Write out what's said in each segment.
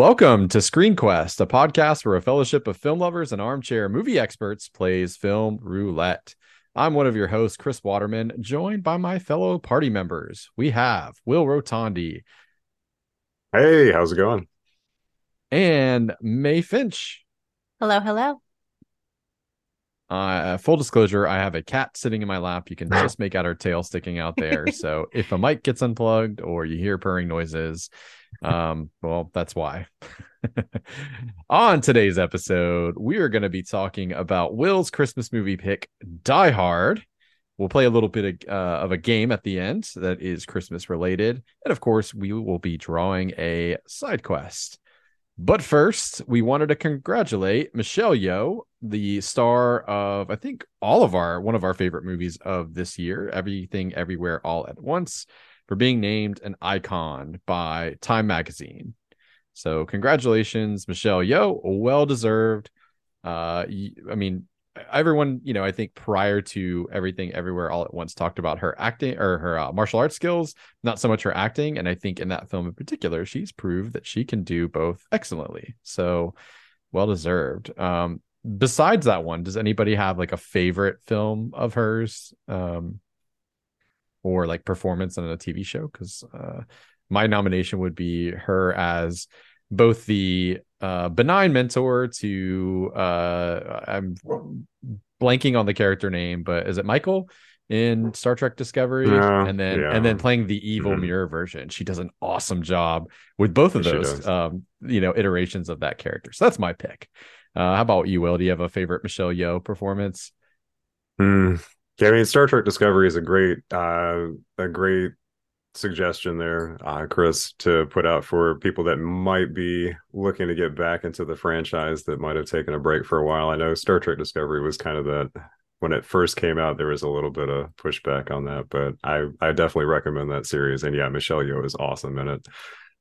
Welcome to ScreenQuest, a podcast where a fellowship of film lovers and armchair movie experts plays film roulette. I'm one of your hosts, Chris Waterman, joined by my fellow party members. We have Will Rotondi. Hey, how's it going? And Mae Finch. Hello, hello. Uh, full disclosure, I have a cat sitting in my lap. You can just make out her tail sticking out there. so if a mic gets unplugged or you hear purring noises, um, well, that's why. On today's episode, we are going to be talking about Will's Christmas movie pick, Die Hard. We'll play a little bit of, uh, of a game at the end that is Christmas related. And of course, we will be drawing a side quest. But first, we wanted to congratulate Michelle Yeoh, the star of I think all of our one of our favorite movies of this year, Everything Everywhere All at Once for being named an icon by Time Magazine. So congratulations, Michelle Yeoh, well deserved. Uh, I mean, everyone, you know, I think prior to everything, everywhere, all at once, talked about her acting or her uh, martial arts skills, not so much her acting. And I think in that film in particular, she's proved that she can do both excellently. So well deserved. Um, besides that one, does anybody have like a favorite film of hers? Um, or like performance on a TV show because uh, my nomination would be her as both the uh, benign mentor to uh, I'm blanking on the character name, but is it Michael in Star Trek Discovery? Yeah, and then yeah. and then playing the evil Mhm. mirror version. She does an awesome job with both of those um, you know iterations of that character. So that's my pick. Uh, how about you, Will? Do you have a favorite Michelle Yeoh performance? Hmm. Yeah, I mean, Star Trek Discovery is a great, uh, a great suggestion there, uh, Chris, to put out for people that might be looking to get back into the franchise that might have taken a break for a while. I know Star Trek Discovery was kind of that when it first came out. There was a little bit of pushback on that, but I, I definitely recommend that series. And yeah, Michelle Yeoh is awesome in it.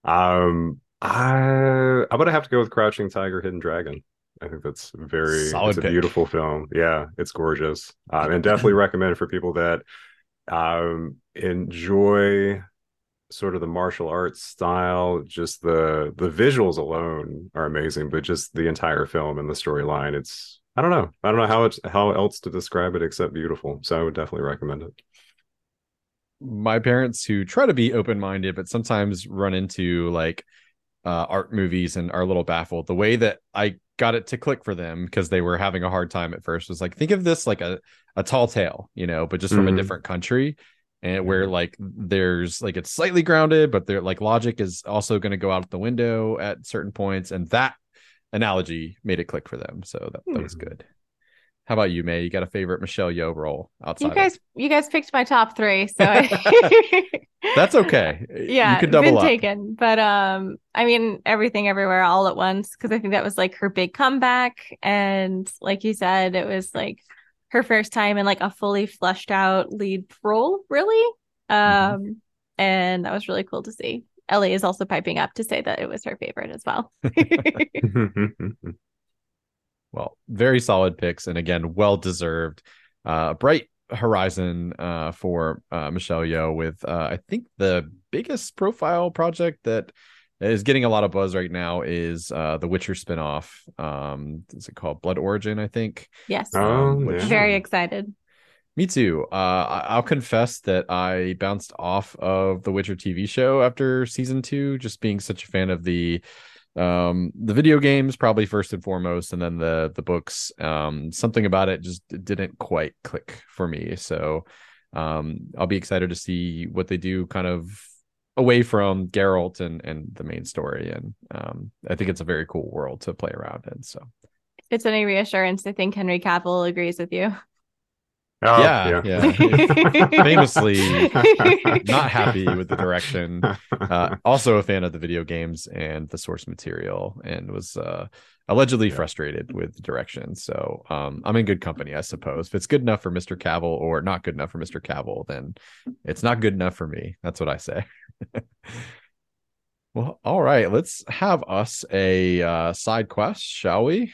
Um, I, I'm gonna have to go with Crouching Tiger, Hidden Dragon. I think that's very Solid it's a pick. beautiful film. Yeah, it's gorgeous. Um, and definitely recommend for people that um enjoy sort of the martial arts style. Just the the visuals alone are amazing but just the entire film and the storyline it's i don't know. I don't know how it's how else to describe it except beautiful. So i would definitely recommend it. My parents who try to be open-minded but sometimes run into like uh, art movies and are a little baffled the way that i got it to click for them because they were having a hard time at first was like think of this like a, a tall tale you know but just from a Mhm. different country and where like there's like it's slightly grounded but there like logic is also going to go out the window at certain points and that analogy made it click for them so that, that was Hmm. good how about you Mae you got a favorite michelle Yeoh role outside You of- guys, you guys picked my top three, so that's okay yeah, you can double been up taken. But um, I mean, everything, everywhere, all at once, because I think that was like her big comeback, and like you said, it was like her first time in like a fully fleshed out lead role, really. Um, Mm-hmm. and that was really cool to see. Ellie is also piping up to say that it was her favorite as well. Well, very solid picks, and again, well deserved. Uh, bright horizon uh, for uh, Michelle Yeoh with uh, I think the biggest profile project that is getting a lot of buzz right now is uh, the Witcher spinoff. Um, is it called Blood Origin? I think. yes, oh which- yeah. very excited. Me too. Uh, I- I'll confess that I bounced off of the Witcher TV show after season two, just being such a fan of the um the video games probably first and foremost and then the the books. Um something about it just didn't quite click for me. So um i'll be excited to see what they do kind of away from Geralt and and the main story. And um i think it's a very cool world to play around in so. It's any reassurance, I think Henry Cavill agrees with you. Oh, yeah yeah, famously not happy with the direction uh, also a fan of the video games and the source material and was uh, allegedly Yeah. frustrated with the direction so um, i'm in good company i suppose if it's good enough for mr cavill or not good enough for mr cavill then it's not good enough for me that's what i say well, all right. Let's have us a uh, side quest, shall we?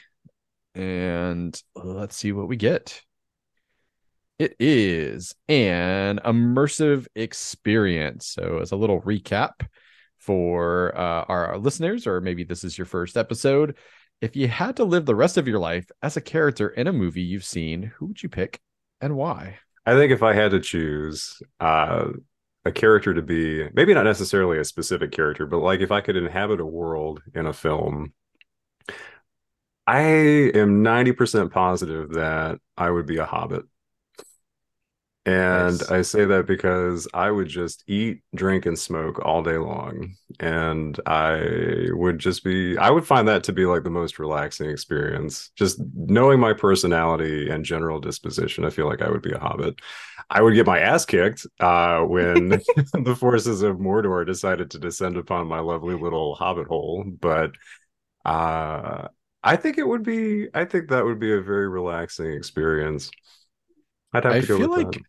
And let's see what we get. It is an immersive experience. So, as a little recap for uh, our listeners, or maybe this is your first episode, if you had to live the rest of your life as a character in a movie you've seen, who would you pick and why? I think if I had to choose uh, a character to be, maybe not necessarily a specific character, but like if I could inhabit a world in a film, I am 90% positive that I would be a hobbit. And nice. I say that because I would just eat, drink, and smoke all day long. And I would just be, I would find that to be like the most relaxing experience. Just knowing my personality and general disposition, I feel like I would be a hobbit. I would get my ass kicked uh, when the forces of Mordor decided to descend upon my lovely little hobbit hole. But uh, I think it would be, I think that would be a very relaxing experience. I'd have to I go feel like. That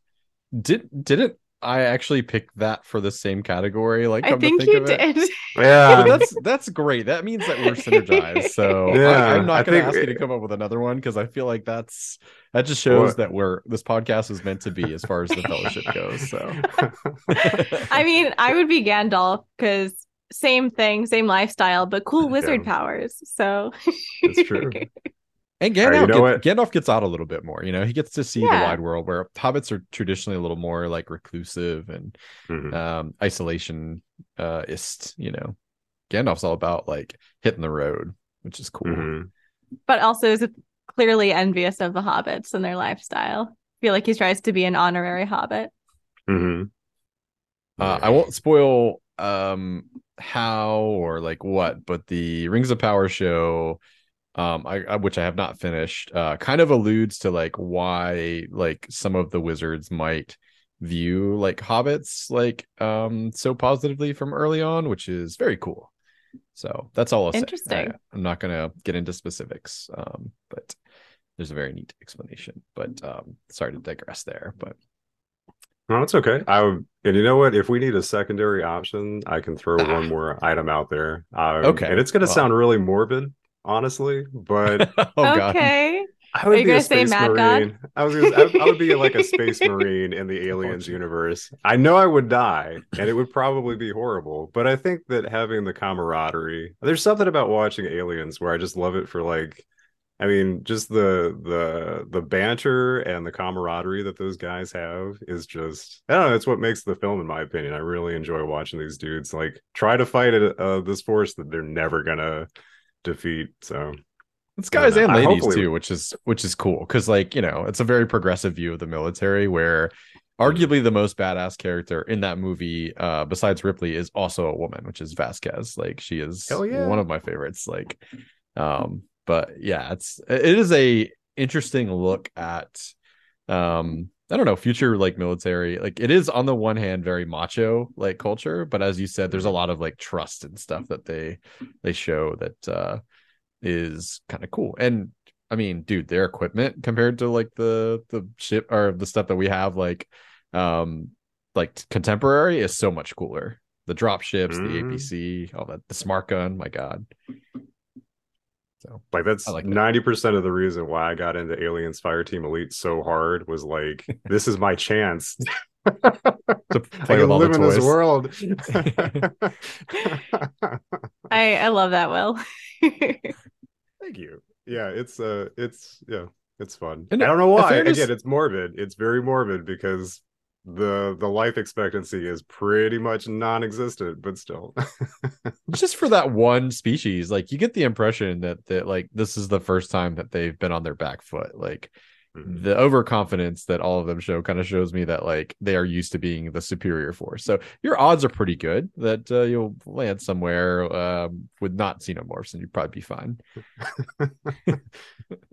did didn't I actually pick that for the same category? Like, I think, think you did. Yeah, but that's that's great. That means that we're synergized. So yeah, I, am not going to ask you to come up with another one because I feel like that's that just shows what? that we're this podcast is meant to be as far as the fellowship goes. So, I mean, I would be Gandalf because same thing, same lifestyle, but cool wizard yeah. powers. So that's true. And Gandalf, right, you know gets, Gandalf gets out a little bit more. You know, he gets to see yeah. the wide world where hobbits are traditionally a little more like reclusive and mm-hmm. um, isolationist. Uh, you know, Gandalf's all about like hitting the road, which is cool. Mm-hmm. But also is clearly envious of the hobbits and their lifestyle. I feel like he tries to be an honorary hobbit. Mm-hmm. Uh, I won't spoil um how or like what, but the Rings of Power show um I, I, which i have not finished uh kind of alludes to like why like some of the wizards might view like hobbits like um so positively from early on which is very cool so that's all I'll interesting I, i'm not gonna get into specifics um but there's a very neat explanation but um sorry to digress there but no, it's okay. I would, and you know what? If we need a secondary option, I can throw ah. one more item out there. Um, okay, and it's going to well. sound really morbid, honestly, but oh, okay. I would be a space marine. I was gonna, I, I, would be like a space marine in the aliens universe. I know I would die, and it would probably be horrible. But I think that having the camaraderie, there's something about watching aliens where I just love it for like, I mean, just the the the banter and the camaraderie that those guys have is just I don't know. It's what makes the film, in my opinion. I really enjoy watching these dudes like try to fight uh, this force that they're never gonna defeat. So it's guys and ladies too, which is which is cool because like you know it's a very progressive view of the military where arguably the most badass character in that movie uh besides ripley is also a woman which is vasquez like she is yeah. one of my favorites like um but yeah it's it is a interesting look at um I don't know, future like military, like it is on the one hand very macho like culture, but as you said, there's a lot of like trust and stuff that they they show that uh is kind of cool. And I mean, dude, their equipment compared to like the the ship or the stuff that we have like um like contemporary is so much cooler. The drop ships, mm. the APC, all that, the smart gun, my god. So like that's ninety percent of the reason why I got into Aliens Fireteam Elite so hard was like this is my chance to play I can live in this world. I I love that. Will. Thank you. Yeah, it's uh, it's yeah, it's fun. And I don't know why. Fairness... Again, it's morbid. It's very morbid because the the life expectancy is pretty much non-existent but still. Just for that one species like you get the impression that that like this is the first time that they've been on their back foot. Like mm-hmm. the overconfidence that all of them show kind of shows me that like they are used to being the superior force. So your odds are pretty good that uh, you'll land somewhere um, with not xenomorphs and you'd probably be fine.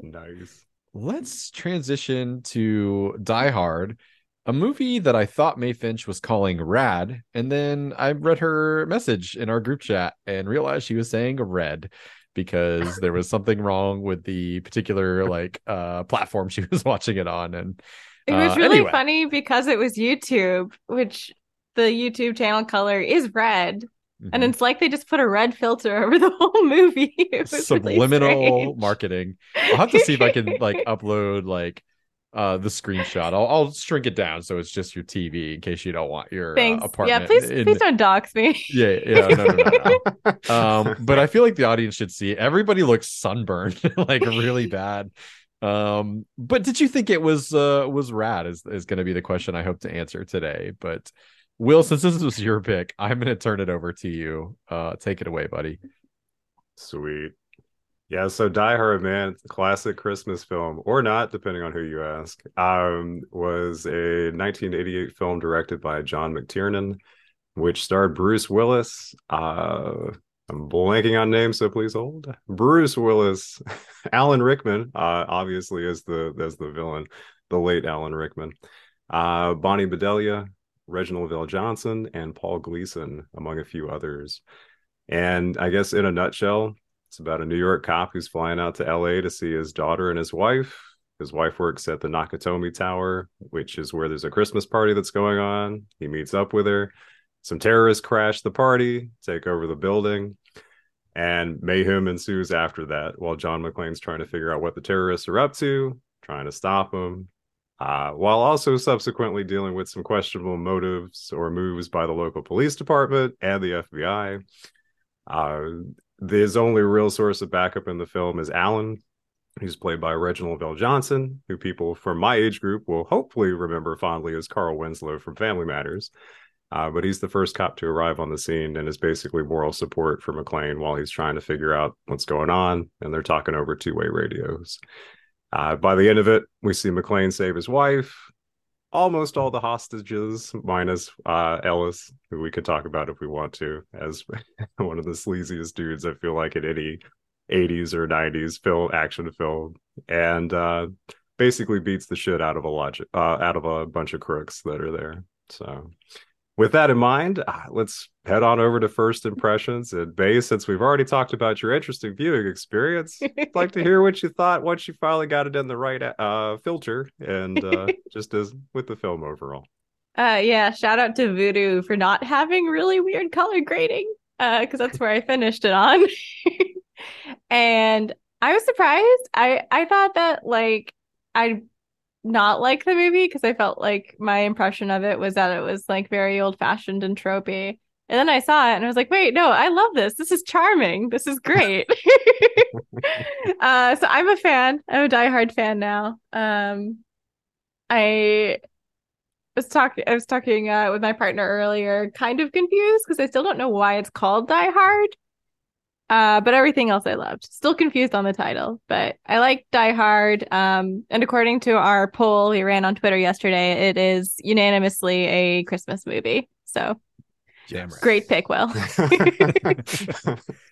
Nice. Let's transition to die hard a movie that I thought Mae Finch was calling rad, and then I read her message in our group chat and realized she was saying red because there was something wrong with the particular like uh platform she was watching it on and it was uh, really anyway. funny because it was YouTube, which the YouTube channel color is red. And Mhm. it's like they just put a red filter over the whole movie. Was really subliminal marketing. I'll have to see if I can like upload like uh the screenshot. I'll I'll shrink it down so it's just your TV in case you don't want your uh, Thanks. apartment. yeah, please in- please don't dox me. Yeah, yeah, no, no, no, no. um but i feel like the audience should see it. everybody looks sunburned like really bad um but did you think it was uh was rad is is going to be the question i hope to answer today but will since this was your pick i'm going to turn it over to you uh take it away buddy Sweet. Yeah, so Die Hard Man, classic Christmas film, or not, depending on who you ask, um, was a 1988 film directed by John McTiernan, which starred Bruce Willis. Uh, I'm blanking on names, so please hold. Bruce Willis, Alan Rickman, uh, obviously as the as the villain, the late Alan Rickman, uh, Bonnie Bedelia, Reginald VelJohnson, and Paul Gleason, among a few others. And I guess in a nutshell, it's about a New York cop who's flying out to LA to see his daughter and his wife. His wife works at the Nakatomi Tower, which is where there's a Christmas party that's going on. He meets up with her. Some terrorists crash the party, take over the building, and mayhem ensues after that while John McClane's trying to figure out what the terrorists are up to, trying to stop them, uh, while also subsequently dealing with some questionable motives or moves by the local police department and the FBI. Uh, his only real source of backup in the film is Alan, who's played by Reginald VelJohnson, who people from my age group will hopefully remember fondly as Carl Winslow from Family Matters. Uh, but he's the first cop to arrive on the scene and is basically moral support for McClane while he's trying to figure out what's going on. And they're talking over two way radios. Uh, by the end of it, we see McClane save his wife, almost all the hostages, minus uh, Ellis, who we could talk about if we want to, as one of the sleaziest dudes I feel like in any 80s or 90s film action film, and uh, basically beats the shit out of a logic, uh, out of a bunch of crooks that are there. So. With that in mind, uh, let's head on over to first impressions. And Mae, since we've already talked about your interesting viewing experience, I'd like to hear what you thought once you finally got it in the right uh, filter and uh, just as with the film overall. Uh yeah, shout out to Vudu for not having really weird color grading. Uh, because that's where I finished it on. and I was surprised. I I thought that like I not like the movie because I felt like my impression of it was that it was like very old fashioned and tropey. And then I saw it and I was like, wait, no, I love this. This is charming. This is great. uh, so I'm a fan. I'm a diehard fan now. Um, I was talking. I was talking uh, with my partner earlier, kind of confused because I still don't know why it's called Die Hard. Uh, but everything else I loved. Still confused on the title, but I like Die Hard. Um, and according to our poll we ran on Twitter yesterday, it is unanimously a Christmas movie. So Damn right. great pick, Will.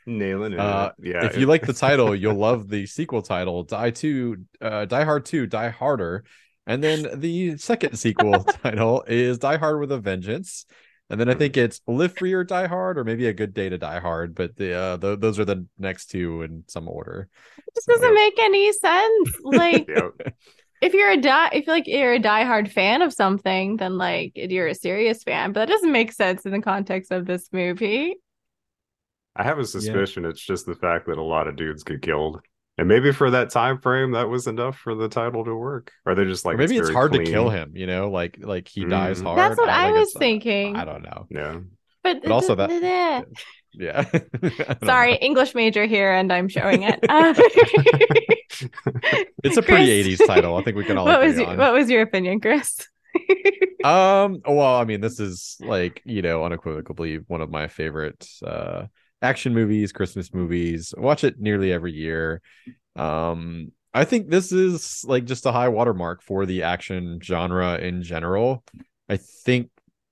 Nailing it. Uh, yeah. if you like the title, you'll love the sequel title, Die Two, uh, Die Hard Two, Die Harder, and then the second sequel title is Die Hard with a Vengeance, and then I think it's Live Free or Die Hard, or maybe A Good Day to Die Hard. But the uh, th- those are the next two in some order. This doesn't make any sense. Like if you're a die, if like you're a diehard fan of something, then like you're a serious fan. But that doesn't make sense in the context of this movie. I have a suspicion it's just the fact that a lot of dudes get killed. And maybe for that time frame, that was enough for the title to work. Or they just like or maybe it's, very hard clean. to kill him. You know, like like he dies Mm. hard. That's what don't I was it's- thinking. I don't know. Yeah. But, But also that- Yeah. Sorry, know. English major here, and I'm showing it. Uh, It's a pretty Chris, 80s title. I think we can all what agree was your, on. what was your opinion, Chris? Um, well, I mean, this is like, you know, unequivocally one of my favorite uh action movies, Christmas movies. I watch it nearly every year. Um, I think this is like just a high watermark for the action genre in general. I think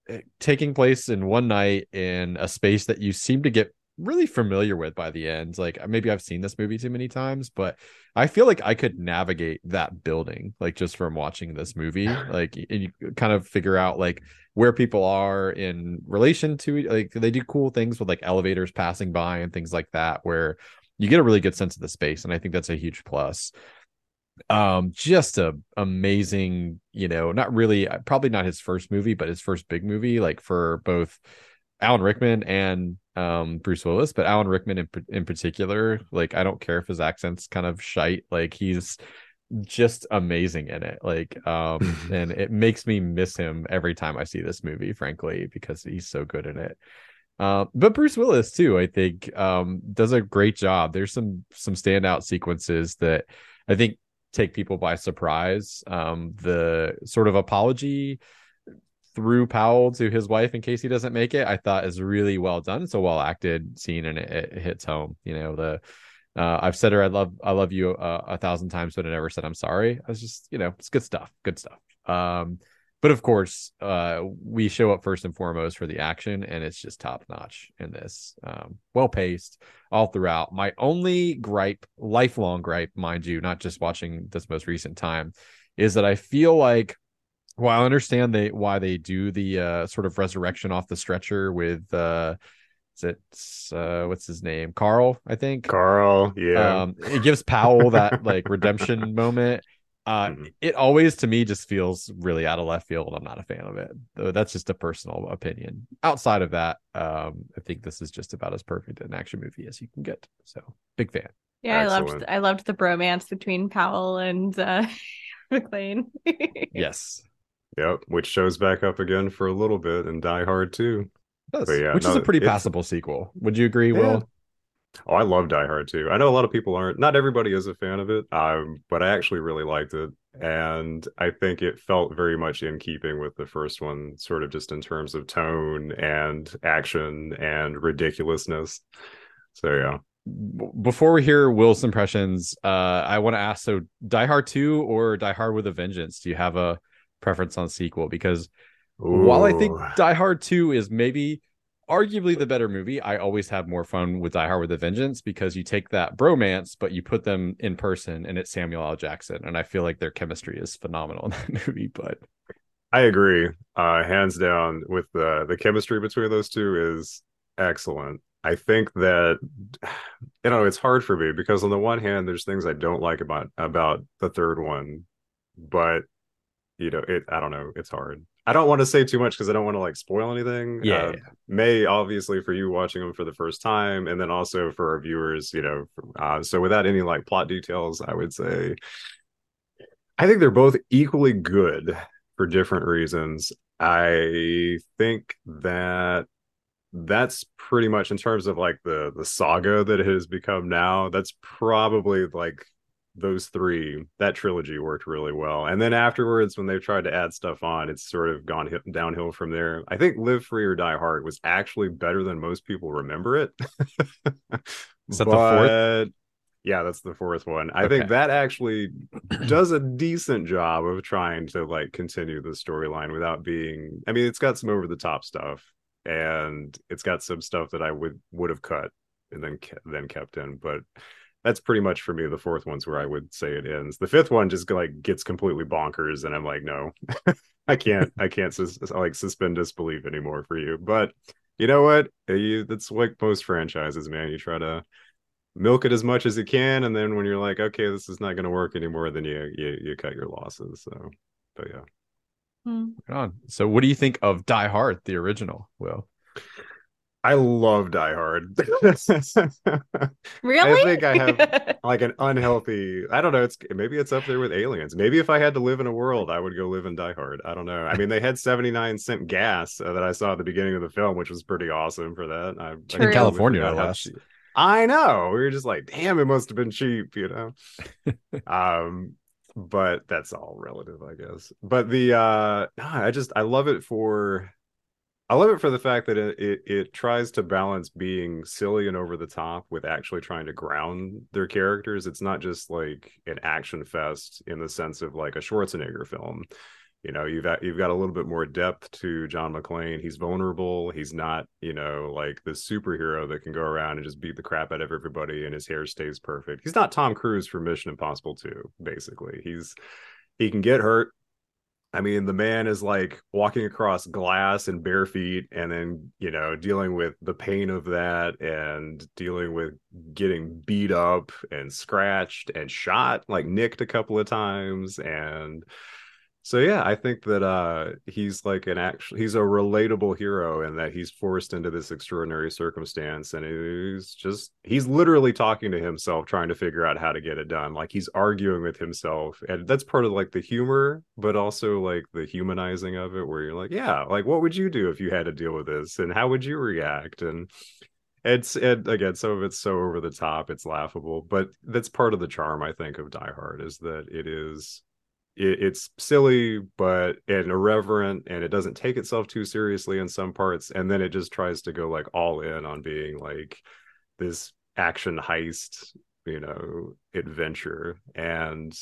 eh, taking place in one night in a space that you seem to get really familiar with by the end. Like maybe I've seen this movie too many times, but I feel like I could navigate that building like just from watching this movie. Like and you kind of figure out like where people are in relation to like they do cool things with like elevators passing by and things like that where you get a really good sense of the space and I think that's a huge plus. um just a amazing you know not really uh, probably not his first movie but his first big movie like for both alan rickman and um bruce willis but alan rickman in, in particular like i don't care if his accent's kind of shite like he's just amazing in it like um and it makes me miss him every time i see this movie frankly because he's so good in it uh, but Bruce Willis too, I think, um, does a great job. There's some some standout sequences that I think take people by surprise. Um, the sort of apology through Powell to his wife in case he doesn't make it, I thought is really well done. It's a well acted scene and it, it, hits home. You know, the uh, I've said her I love I love you uh, a thousand times, but I never said I'm sorry. I was just, you know, it's good stuff. Good stuff. Um, but of course, uh, we show up first and foremost for the action, and it's just top notch in this. Um, well paced all throughout. My only gripe, lifelong gripe, mind you, not just watching this most recent time, is that I feel like well, I understand they why they do the uh, sort of resurrection off the stretcher with uh, is it uh, what's his name, Carl? I think Carl. Yeah, um, it gives Powell that like redemption moment uh, mm-hmm. It always to me just feels really out of left field. I'm not a fan of it. Though that's just a personal opinion. Outside of that, um, I think this is just about as perfect an action movie as you can get. So big fan. Yeah, Excellent. I loved I loved the bromance between Powell and uh, McClane. yes. Yep, which shows back up again for a little bit in Die Hard too. Yeah, which no, is a pretty passable sequel. Would you agree, yeah. Will? Oh, I love Die Hard too. I know a lot of people aren't. Not everybody is a fan of it, um, but I actually really liked it, and I think it felt very much in keeping with the first one, sort of just in terms of tone and action and ridiculousness. So yeah. Before we hear Will's impressions, uh, I want to ask: so Die Hard two or Die Hard with a Vengeance? Do you have a preference on sequel? Because Ooh. while I think Die Hard two is maybe arguably the better movie. I always have more fun with Die Hard with a Vengeance because you take that bromance, but you put them in person, and it's Samuel L. Jackson, and I feel like their chemistry is phenomenal in that movie. But I agree, uh, hands down, with the the chemistry between those two is excellent. I think that you know it's hard for me because on the one hand, there's things I don't like about about the third one, but you know it. I don't know. It's hard. I don't want to say too much because I don't want to like spoil anything. Yeah, uh, yeah, Mae obviously for you watching them for the first time, and then also for our viewers, you know. Uh, so without any like plot details, I would say I think they're both equally good for different reasons. I think that that's pretty much in terms of like the the saga that it has become now. That's probably like those three that trilogy worked really well. And then afterwards when they've tried to add stuff on it's sort of gone downhill from there. I think live free or die hard was actually better than most people remember it. Is that but, the fourth? Yeah that's the fourth one. I think that actually does a decent job of trying to like continue the storyline without being i mean it's got some over the top stuff and it's got some stuff that i would would have cut and then then kept in but that's pretty much for me the fourth one's where i would say it ends. The fifth one just like gets completely bonkers and i'm like no i can't i can't sus- like suspend disbelief anymore for you. But you know what? You that's like most franchises man. You try to milk it as much as you can and then when you're like okay this is not going to work anymore then you, you you cut your losses so but yeah. Hmm. on. So what do you think of die hard the original will I love Die Hard. really? I think I have like an unhealthy. I don't know. It's maybe it's up there with Aliens. Maybe if I had to live in a world, I would go live in Die Hard. I don't know. I mean, they had seventy nine cent gas uh, that I saw at the beginning of the film, which was pretty awesome for that. I, in California, I I know. We were just like, damn, it must have been cheap, you know. um, but that's all relative, I guess. But the uh, I just I love it for I love it for the fact that it, it, it tries to balance being silly and over the top with actually trying to ground their characters. It's not just like an action fest in the sense of like a Schwarzenegger film. You know, you've you've got a little bit more depth to John McClane. He's vulnerable. He's not, you know, like the superhero that can go around and just beat the crap out of everybody and his hair stays perfect. He's not Tom Cruise for Mission Impossible 2, basically. He's he can get hurt I mean, the man is like walking across glass and bare feet, and then, you know, dealing with the pain of that and dealing with getting beat up and scratched and shot, like nicked a couple of times. And so yeah, I think that uh he's like an actual he's a relatable hero and that he's forced into this extraordinary circumstance and he's just he's literally talking to himself trying to figure out how to get it done. Like he's arguing with himself. And that's part of like the humor, but also like the humanizing of it where you're like, yeah, like what would you do if you had to deal with this and how would you react? And it's and again some of it's so over the top it's laughable but that's part of the charm i think of die hard is that it is it, it's silly but and irreverent and it doesn't take itself too seriously in some parts and then it just tries to go like all in on being like this action heist you know adventure. And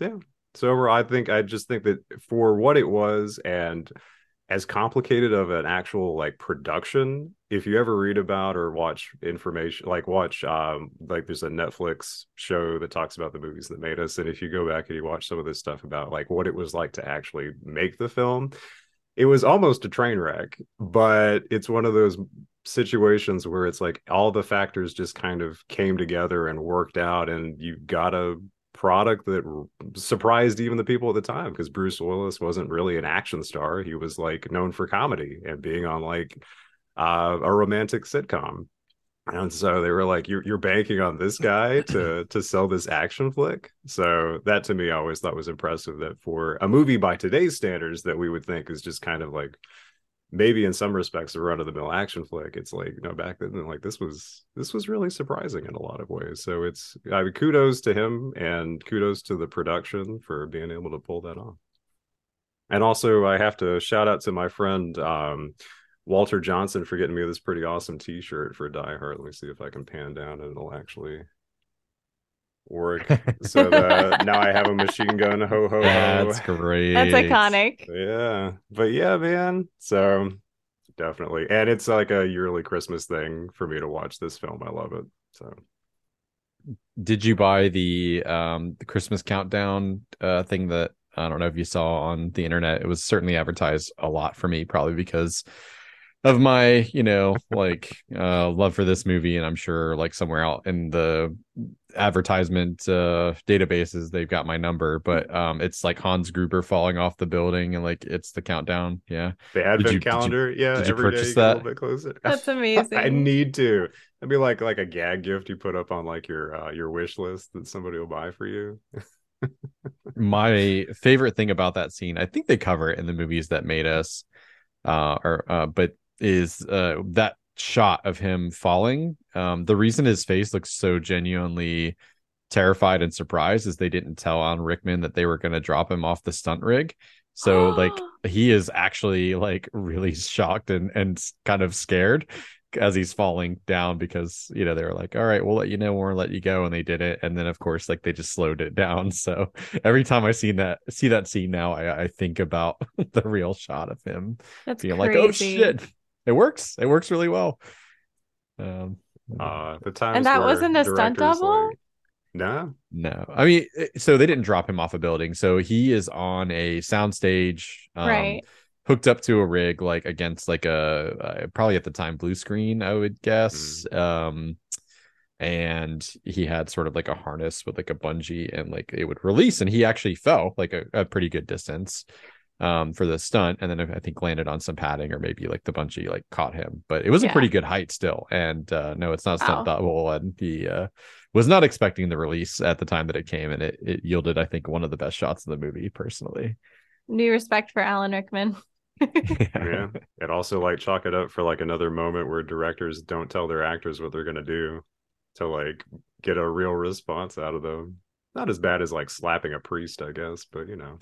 yeah so i think i just think that for what it was and as complicated of an actual like production if you ever read about or watch information like watch um like there's a netflix show that talks about the movies that made us and if you go back and you watch some of this stuff about like what it was like to actually make the film it was almost a train wreck but it's one of those situations where it's like all the factors just kind of came together and worked out and you got a product that surprised even the people at the time because Bruce Willis wasn't really an action star. He was like known for comedy and being on like uh, a romantic sitcom. And so they were like, "You're you're banking on this guy to to sell this action flick." So that to me, I always thought was impressive. That for a movie by today's standards, that we would think is just kind of like maybe in some respects a run of the mill action flick. It's like you know back then like this was this was really surprising in a lot of ways. So it's i mean kudos to him and kudos to the production for being able to pull that off. And also i have to shout out to my friend um, walter johnson for getting me this pretty awesome t-shirt for die hard. Let me see if i can pan down and it'll actually work. So the, now I have a machine gun. Ho ho That's great. That's iconic. Yeah, but yeah, man. So definitely, and it's like a yearly Christmas thing for me to watch this film. I love it. So. Did you buy the um the Christmas countdown uh thing that I don't know if you saw on the internet? It was certainly advertised a lot for me, probably because of my you know like uh love for this movie and i'm sure like somewhere out in the advertisement uh databases they've got my number but um it's like hans gruber falling off the building and like it's the countdown. Yeah. The advent you, calendar did you, yeah did you purchase that a little bit closer. That's amazing. i need to. It'd be like like a gag gift you put up on like your uh your wish list that somebody will buy for you. My favorite thing about that scene i think they cover it in the movies that made us uh or uh but is uh that shot of him falling. Um, the reason his face looks so genuinely terrified and surprised is they didn't tell Alan Rickman that they were going to drop him off the stunt rig. So like he is actually like really shocked and and kind of scared as he's falling down because you know they were like all right we'll let you know when we'll let you go and they did it and then of course like they just slowed it down so every time i see that see that scene now i, I think about the real shot of him That's being crazy. like oh shit it works it works really well um uh the time And that wasn't a stunt double? like, no. No. I mean so they didn't drop him off a building. So he is on a soundstage um, right. hooked up to a rig like against like a uh, probably at the time blue screen i would guess. Um and he had sort of like a harness with like a bungee and like it would release. And he actually fell like a, a pretty good distance um for the stunt and then i think landed on some padding or maybe like the bungee like caught him but it was a pretty good height still and uh no it's not a stunt Wow. double and he uh was not expecting the release at the time that it came and it, it yielded i think one of the best shots in the movie personally New respect for Alan Rickman. yeah it also like chalk it up for like another moment where directors don't tell their actors what they're going to do to like get a real response out of them not as bad as like slapping a priest i guess but you know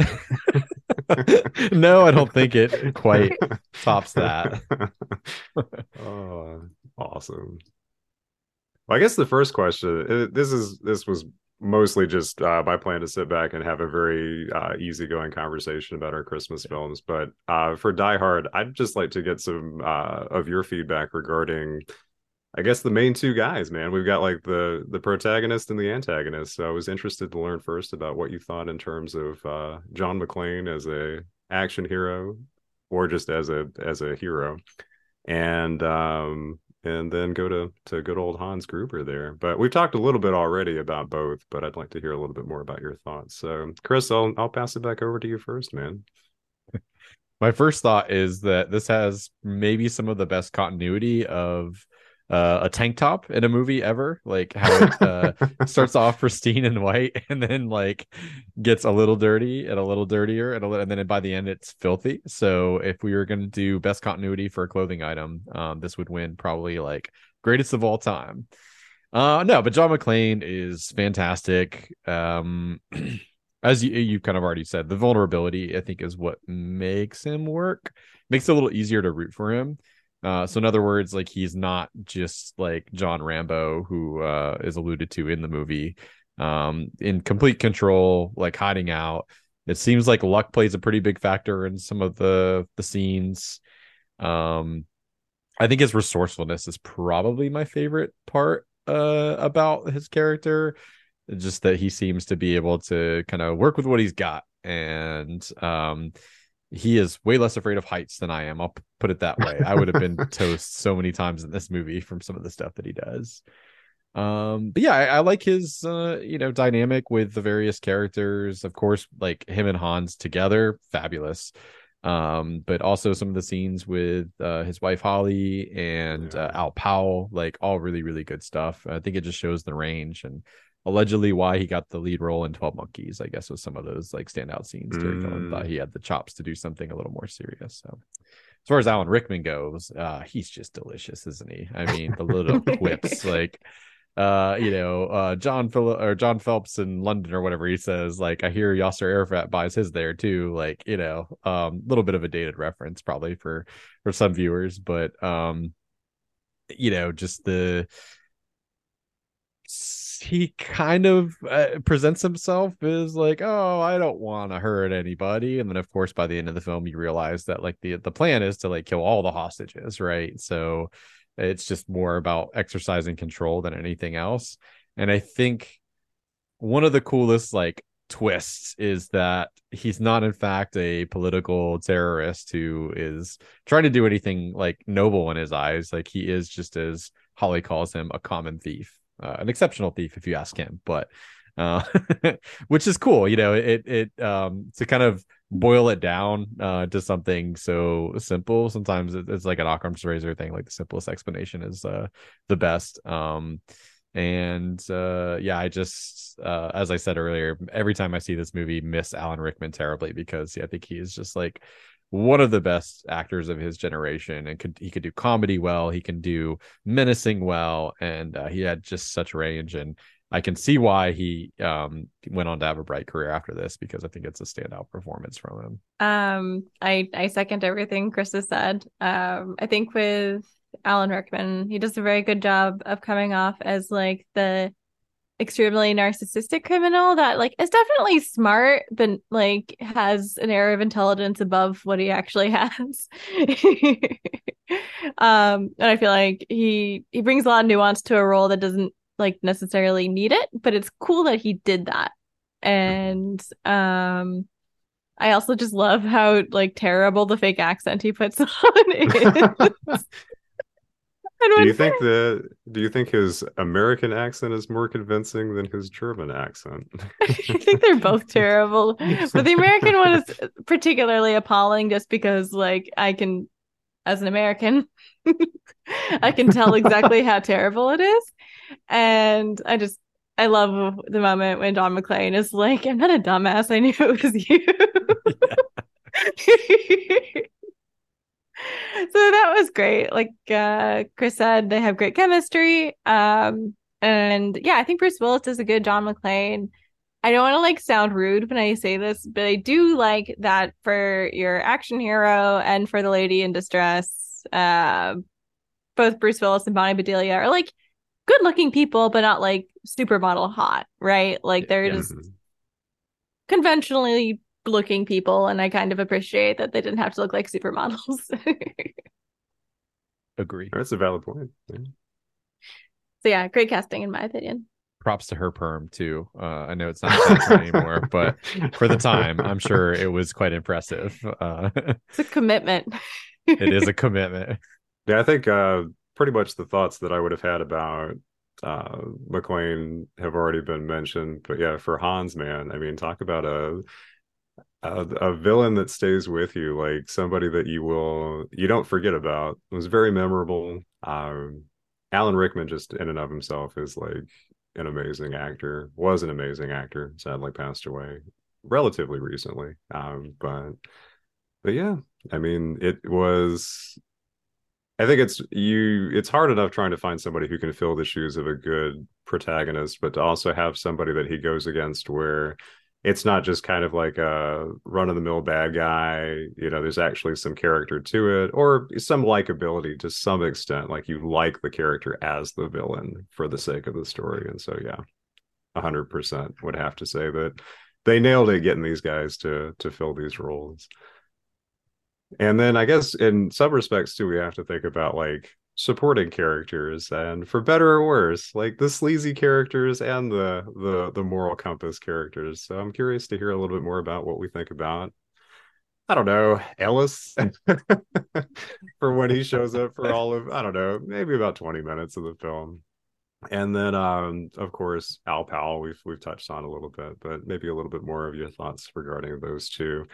no i don't think it quite tops that. Oh awesome. Well, i guess the first question uh, this is this was mostly just uh, my plan to sit back and have a very uh, easygoing conversation about our christmas films. But uh, for die hard i'd just like to get some uh, of your feedback regarding I guess the main two guys, man. We've got like the the protagonist and the antagonist. So I was interested to learn first about what you thought in terms of uh, John McClane as a action hero or just as a as a hero and um and then go to to good old Hans Gruber there. But we've talked a little bit already about both, but I'd like to hear a little bit more about your thoughts. So, Chris, I'll I'll pass it back over to you first, man. My first thought is that this has maybe some of the best continuity of uh, a tank top in a movie ever. Like how it uh, starts off pristine and white, and then like gets a little dirty and a little dirtier, and, a little, and then by the end it's filthy. So if we were going to do best continuity for a clothing item, um, this would win probably like greatest of all time. Uh, no, but John McClane is fantastic. Um, as you you kind of already said, the vulnerability I think is what makes him work. Makes it a little easier to root for him uh, so in other words, like he's not just like John Rambo, who uh, is alluded to in the movie, um, in complete control, like hiding out. It seems like luck plays a pretty big factor in some of the the scenes. Um, I think his resourcefulness is probably my favorite part uh, about his character. Just that he seems to be able to kind of work with what he's got and um he is way less afraid of heights than I am. I'll put it that way. I would have been toast so many times in this movie from some of the stuff that he does. Um, but yeah, I, I like his uh, you know, dynamic with the various characters. Of course, like him and Hans together, fabulous. Um, but also some of the scenes with uh, his wife Holly and yeah. uh, Al Powell, like all really, really good stuff. I think it just shows the range and allegedly why he got the lead role in 12 monkeys i guess was some of those like standout scenes terry mm. thought he had the chops to do something a little more serious so as far as alan rickman goes uh he's just delicious isn't he i mean the little quips like uh you know uh john Phil- or john phelps in london or whatever he says like i hear yasser arafat buys his there too like you know um a little bit of a dated reference probably for for some viewers but um you know just the he kind of uh, presents himself as like, oh, I don't want to hurt anybody, and then of course by the end of the film you realize that like the the plan is to like kill all the hostages, right? So it's just more about exercising control than anything else. And I think one of the coolest like twists is that he's not in fact a political terrorist who is trying to do anything like noble in his eyes like he is just as holly calls him a common thief uh, an exceptional thief if you ask him, but uh, which is cool. You know, it it um to kind of boil it down uh, to something so simple. Sometimes it's like an Occam's razor thing. Like the simplest explanation is uh, the best. Um, and uh, yeah, I just uh, as I said earlier, every time I see this movie, miss Alan Rickman terribly because yeah, I think he is just like one of the best actors of his generation and could he could do comedy well he can do menacing well and uh, he had just such range and i can see why he um, went on to have a bright career after this because i think it's a standout performance from him. Um i i second everything chris has said. Um i think with alan rickman he does a very good job of coming off as like the extremely narcissistic criminal that like is definitely smart but like has an air of intelligence above what he actually has um and i feel like he he brings a lot of nuance to a role that doesn't like necessarily need it but it's cool that he did that and um I also just love how like terrible the fake accent he puts on is. do you think the do you think his American accent is more convincing than his German accent? I think they're both terrible. But the American one is particularly appalling just because like I can as an American I can tell exactly how terrible it is. And I just I love the moment when Don McClane is like, I'm not a dumbass, I knew it was you. so that was great. Like uh, Chris said, they have great chemistry. Um, and yeah, I think Bruce Willis does a good John McClane. I don't want to like sound rude when I say this, but I do like that for your action hero and for the lady in distress. Uh, both Bruce Willis and Bonnie Bedelia are like good looking people, but not like supermodel hot, right? Like they're yeah. just conventionally looking people and I kind of appreciate that they didn't have to look like supermodels. Agree. That's a valid point. Yeah. So yeah, great casting in my opinion. props to her perm too. Uh, I know it's not that anymore, but for the time, I'm sure it was quite impressive. Uh, it's a commitment. it is a commitment. Yeah, I think uh, pretty much the thoughts that I would have had about uh, McClane have already been mentioned. But yeah, for Hans, man, I mean, talk about a a, a, villain that stays with you, like somebody that you will you don't forget about. It was very memorable. Um, Alan Rickman, just in and of himself, is like an amazing actor. Was an amazing actor. Sadly, passed away relatively recently. Um, but but yeah, I mean, it was. I think it's you. It's hard enough trying to find somebody who can fill the shoes of a good protagonist, but to also have somebody that he goes against where it's not just kind of like a run of the mill bad guy. You know, there's actually some character to it or some likability to some extent. Like you like the character as the villain for the sake of the story. And so, yeah, 100% would have to say that they nailed it getting these guys to to fill these roles. And then I guess in some respects too, we have to think about like supporting characters and for better or worse like the sleazy characters and the the the moral compass characters. So i'm curious to hear a little bit more about what we think about i don't know ellis for when he shows up for all of i don't know maybe about 20 minutes of the film. And then um of course al powell we've we've touched on a little bit but maybe a little bit more of your thoughts regarding those two.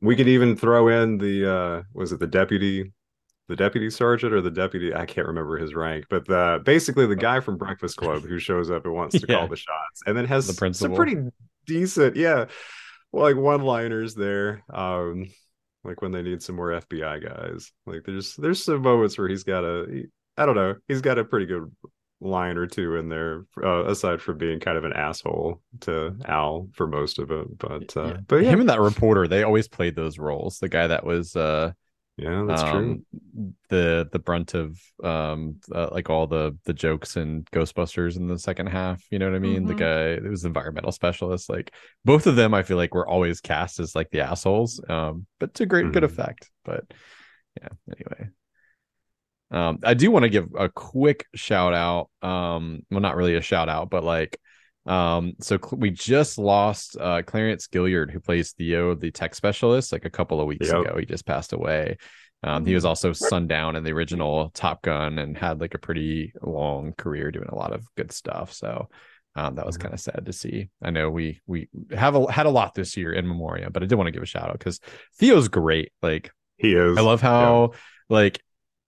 We could even throw in the uh was it the deputy the deputy sergeant or the deputy i can't remember his rank but the basically the guy from breakfast club who shows up and wants to yeah. call the shots and then has the principal. some pretty decent yeah like one liners there um like when they need some more fbi guys like there's there's some moments where he's got a i don't know he's got a pretty good line or two in there uh, aside from being kind of an asshole to al for most of it but uh yeah. but yeah. him and that reporter they always played those roles the guy that was uh yeah, that's um, true. The the brunt of um uh, like all the the jokes and Ghostbusters in the second half. You know what I mean? Mm-hmm. The guy it was environmental specialist. Like both of them, I feel like were always cast as like the assholes. Um, but to great mm-hmm. good effect. But yeah. Anyway, um, I do want to give a quick shout out. Um, well, not really a shout out, but like um, so cl- we just lost uh Clarence Gilyard, who plays Theo, the tech specialist, like a couple of weeks yep. ago. He just passed away. Um, he was also Sundown in the original Top Gun and had like a pretty long career doing a lot of good stuff. So um, that was mm-hmm. kind of sad to see. I know we we have a, had a lot this year in Memoria, but I did want to give a shout out because Theo's great. Like he is. I love how yeah. like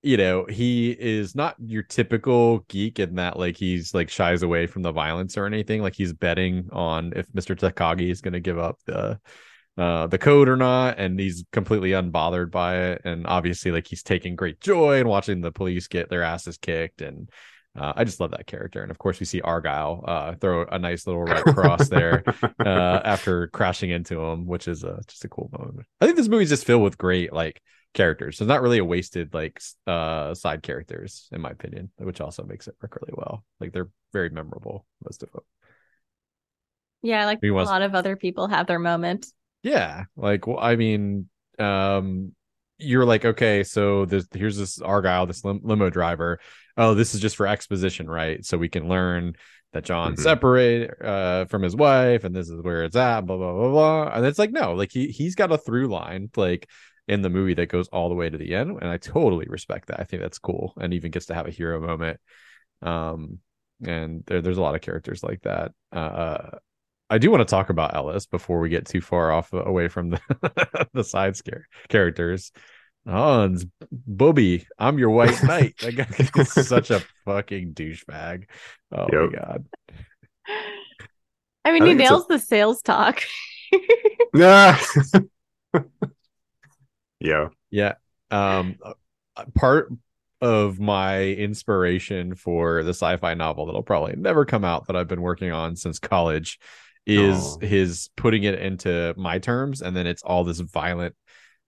you know, he is not your typical geek in that like he's like shies away from the violence or anything. Like he's betting on if Mr. Takagi is going to give up the uh the code or not and he's completely unbothered by it and obviously like he's taking great joy in watching the police get their asses kicked and uh, I just love that character, and of course we see Argyle uh, throw a nice little right cross there uh, after crashing into him, which is just a cool moment. I think this movie's just filled with great like characters. So it's not really a wasted like uh side characters, in my opinion, which also makes it work really well. Like they're very memorable, most of them. Yeah, like a lot of other people have their moment. Yeah, like well, I mean, um, you're like, okay, so there's here's this Argyle, this lim- limo driver. Oh, this is just for exposition, right? So we can learn that John mm-hmm. separated uh, from his wife, and this is where it's at. Blah blah blah blah. And it's like, no, like he he's got a through line. Like in the movie that goes all the way to the end and i totally respect that i think that's cool and even gets to have a hero moment um and there, there's a lot of characters like that uh i do want to talk about ellis before we get too far off away from the the side scare characters Hans, Booby, I'm your white knight. That guy is such a fucking douchebag. Oh yep. my god. I mean, I he nails a... the sales talk. yeah. Yeah. Yeah. Um, uh, part of my inspiration for the sci-fi novel that'll probably never come out that I've been working on since college is oh. his putting it into my terms and then it's all this violent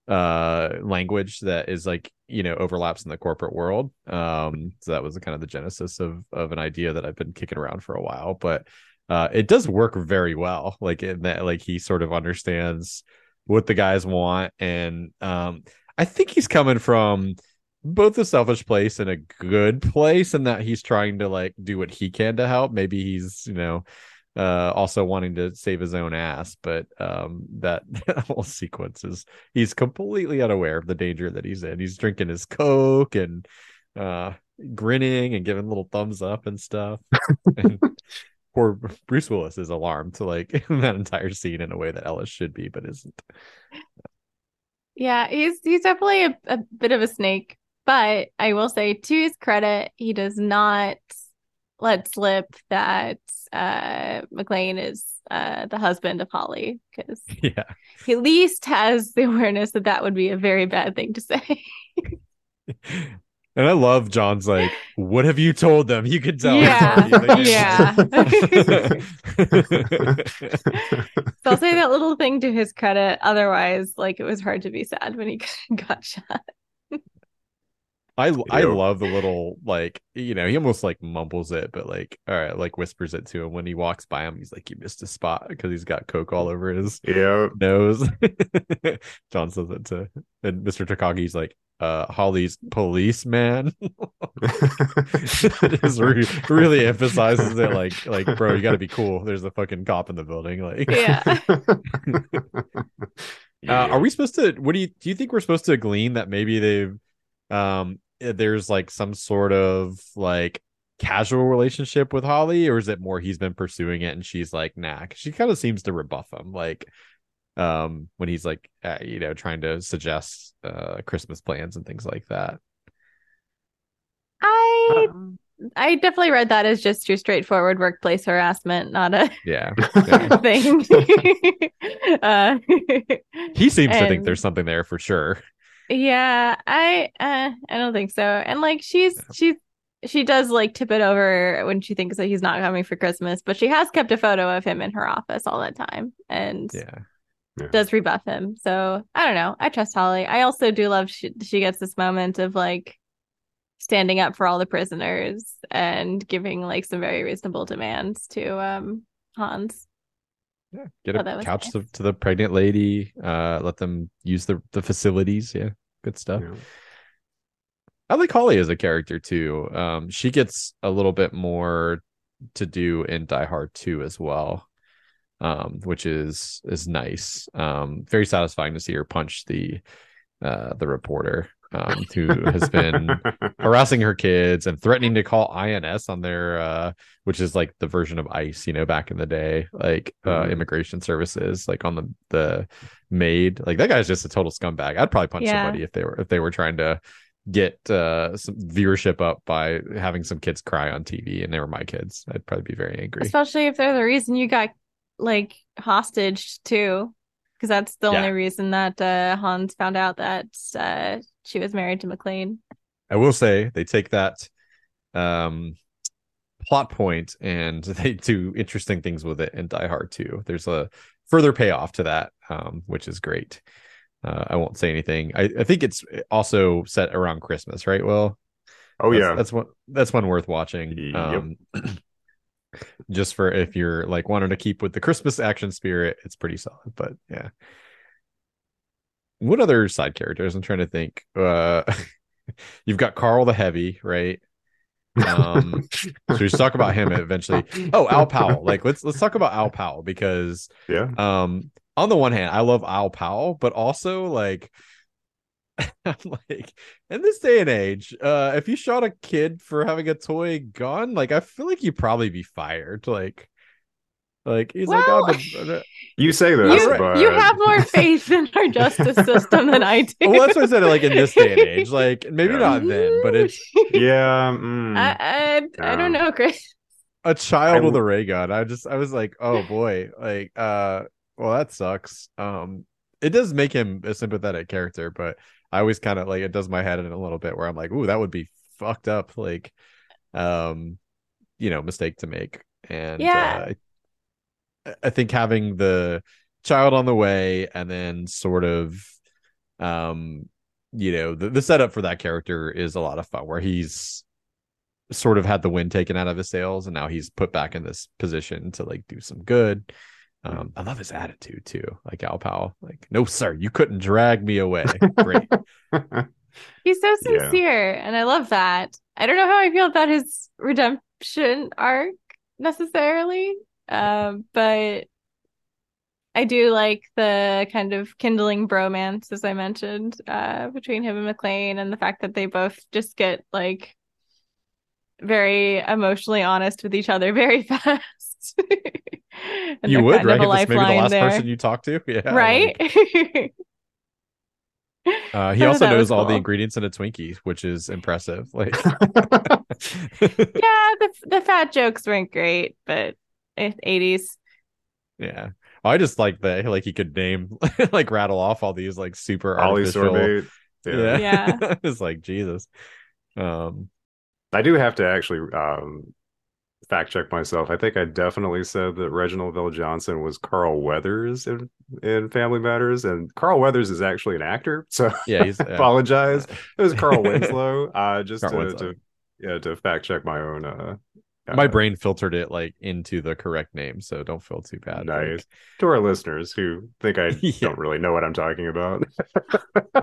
uh language that is like you know overlaps in the corporate world um so that was kind of the genesis of of an idea that I've been kicking around for a while but uh it does work very well like in that like he sort of understands what the guys want. And um I think he's coming from both a selfish place and a good place and that he's trying to like do what he can to help. Maybe he's you know uh also wanting to save his own ass but um that, whole sequence is he's completely unaware of the danger that he's in. He's drinking his coke and uh grinning and giving little thumbs up and stuff. And poor bruce willis is alarmed to like that entire scene in a way that ellis should be but isn't Yeah, he's he's definitely a, a bit of a snake, but I will say to his credit, he does not let slip that uh McClane is uh the husband of Holly because yeah he at least has the awareness that that would be a very bad thing to say. And I love John's like, what have you told them? You could tell. Yeah, Like, yeah. So I'll say that little thing to his credit. Otherwise, like it was hard to be sad when he got shot. I I love the little like you know he almost like mumbles it but like all right like whispers it to him when he walks by him he's like you missed a spot because he's got coke all over his yeah. nose. John says it to and Mr. Takagi's like uh Holly's policeman. it is re- really emphasizes it like like bro you got to be cool. There's a fucking cop in the building like Yeah. Uh, are we supposed to? What do you do? You think we're supposed to glean that maybe they've, um, there's like some sort of like casual relationship with Holly, or is it more he's been pursuing it and she's like, nah, she kind of seems to rebuff him, like, um, when he's like, uh, you know, trying to suggest uh Christmas plans and things like that. I I definitely read that as just your straightforward workplace harassment, not a Yeah, yeah. thing. uh, he seems to think there's something there for sure. Yeah, I uh, I don't think so. And like she's she's she does like tip it over when she thinks that he's not coming for Christmas, but she has kept a photo of him in her office all that time and Yeah, does rebuff him. So I don't know. I trust Holly. I also do love she she gets this moment of like standing up for all the prisoners and giving like some very reasonable demands to um Hans. Yeah. Get Oh, a that couch nice. to, to the pregnant lady. Uh, let them use the the facilities. Yeah, good stuff. Yeah. I like Holly as a character too. Um, she gets a little bit more to do in Die Hard 2 as well, um, which is is nice. Um, very satisfying to see her punch the uh, the reporter um, who has been harassing her kids and threatening to call INS on their uh which is like the version of ICE, you know, back in the day, like uh Mhm. immigration services, like on the the maid. Like that guy's just a total scumbag. I'd probably punch Yeah. somebody if they were if they were trying to get uh some viewership up by having some kids cry on TV and they were my kids. I'd probably be very angry. Especially if they're the reason you got like hostage too. Because that's the Yeah. only reason that uh Hans found out that uh she was married to McClane. I will say they take that um plot point and they do interesting things with it in Die Hard 2. There's a further payoff to that, um, which is great. Uh, I won't say anything. I, I think it's also set around Christmas, right? Well, oh that's, yeah. that's one that's one worth watching. Yep. Um, just for if you're like wanting to keep with the Christmas action spirit, it's pretty solid. But yeah, what other side characters? I'm trying to think. Uh, you've got Carl the Heavy, right? Um, so we should talk about him eventually. Oh, Al Powell. Like let's let's talk about Al Powell because yeah. um on the one hand i love al powell but also like i'm like in this day and age uh if you shot a kid for having a toy gun like i feel like you'd probably be fired like like he's like Well, I'm You say this, You, but you have more faith in our justice system than I do. well that's what i said like in this day and age like maybe Yeah. not then but it's yeah. mm. I, I, I don't know, Chris. a child I- with a ray gun i just i was like oh boy like uh well that sucks um it does make him a sympathetic character but i always kind of like it does my head in a little bit where i'm like ooh that would be fucked up like um you know mistake to make and Yeah. uh, I- think having the child on the way and then sort of um you know the, the setup for that character is a lot of fun where he's sort of had the wind taken out of his sails and now he's put back in this position to like do some good um i love his attitude too like al powell like no sir you couldn't drag me away great He's so Yeah. sincere, and I love that. I don't know how I feel about his redemption arc necessarily, um, but I do like the kind of kindling bromance, as I mentioned, uh, between him and McClane, and the fact that they both just get like very emotionally honest with each other very fast. And you would, kind right? If it's maybe the last there. person you talk to. Yeah. right? like, uh, he also that was knows all the ingredients in a Twinkie, which is impressive. Like, yeah, the the fat jokes weren't great, but eighties. yeah. I just like that, like he could name, like rattle off all these like super Ollie artificial. sorbet. Yeah. Yeah, Yeah. it's like Jesus. Um, I do have to actually um, fact check myself. I think I definitely said that Reginald VelJohnson was Carl Weathers in, in Family Matters, and Carl Weathers is actually an actor. So yeah, he's apologize. It was Carl Winslow. Uh, just Carl to, Winslow. to yeah to fact check my own. Uh, My brain filtered it like into the correct name, so don't feel too bad. Nice. to our listeners who think I Yeah. don't really know what I'm talking about.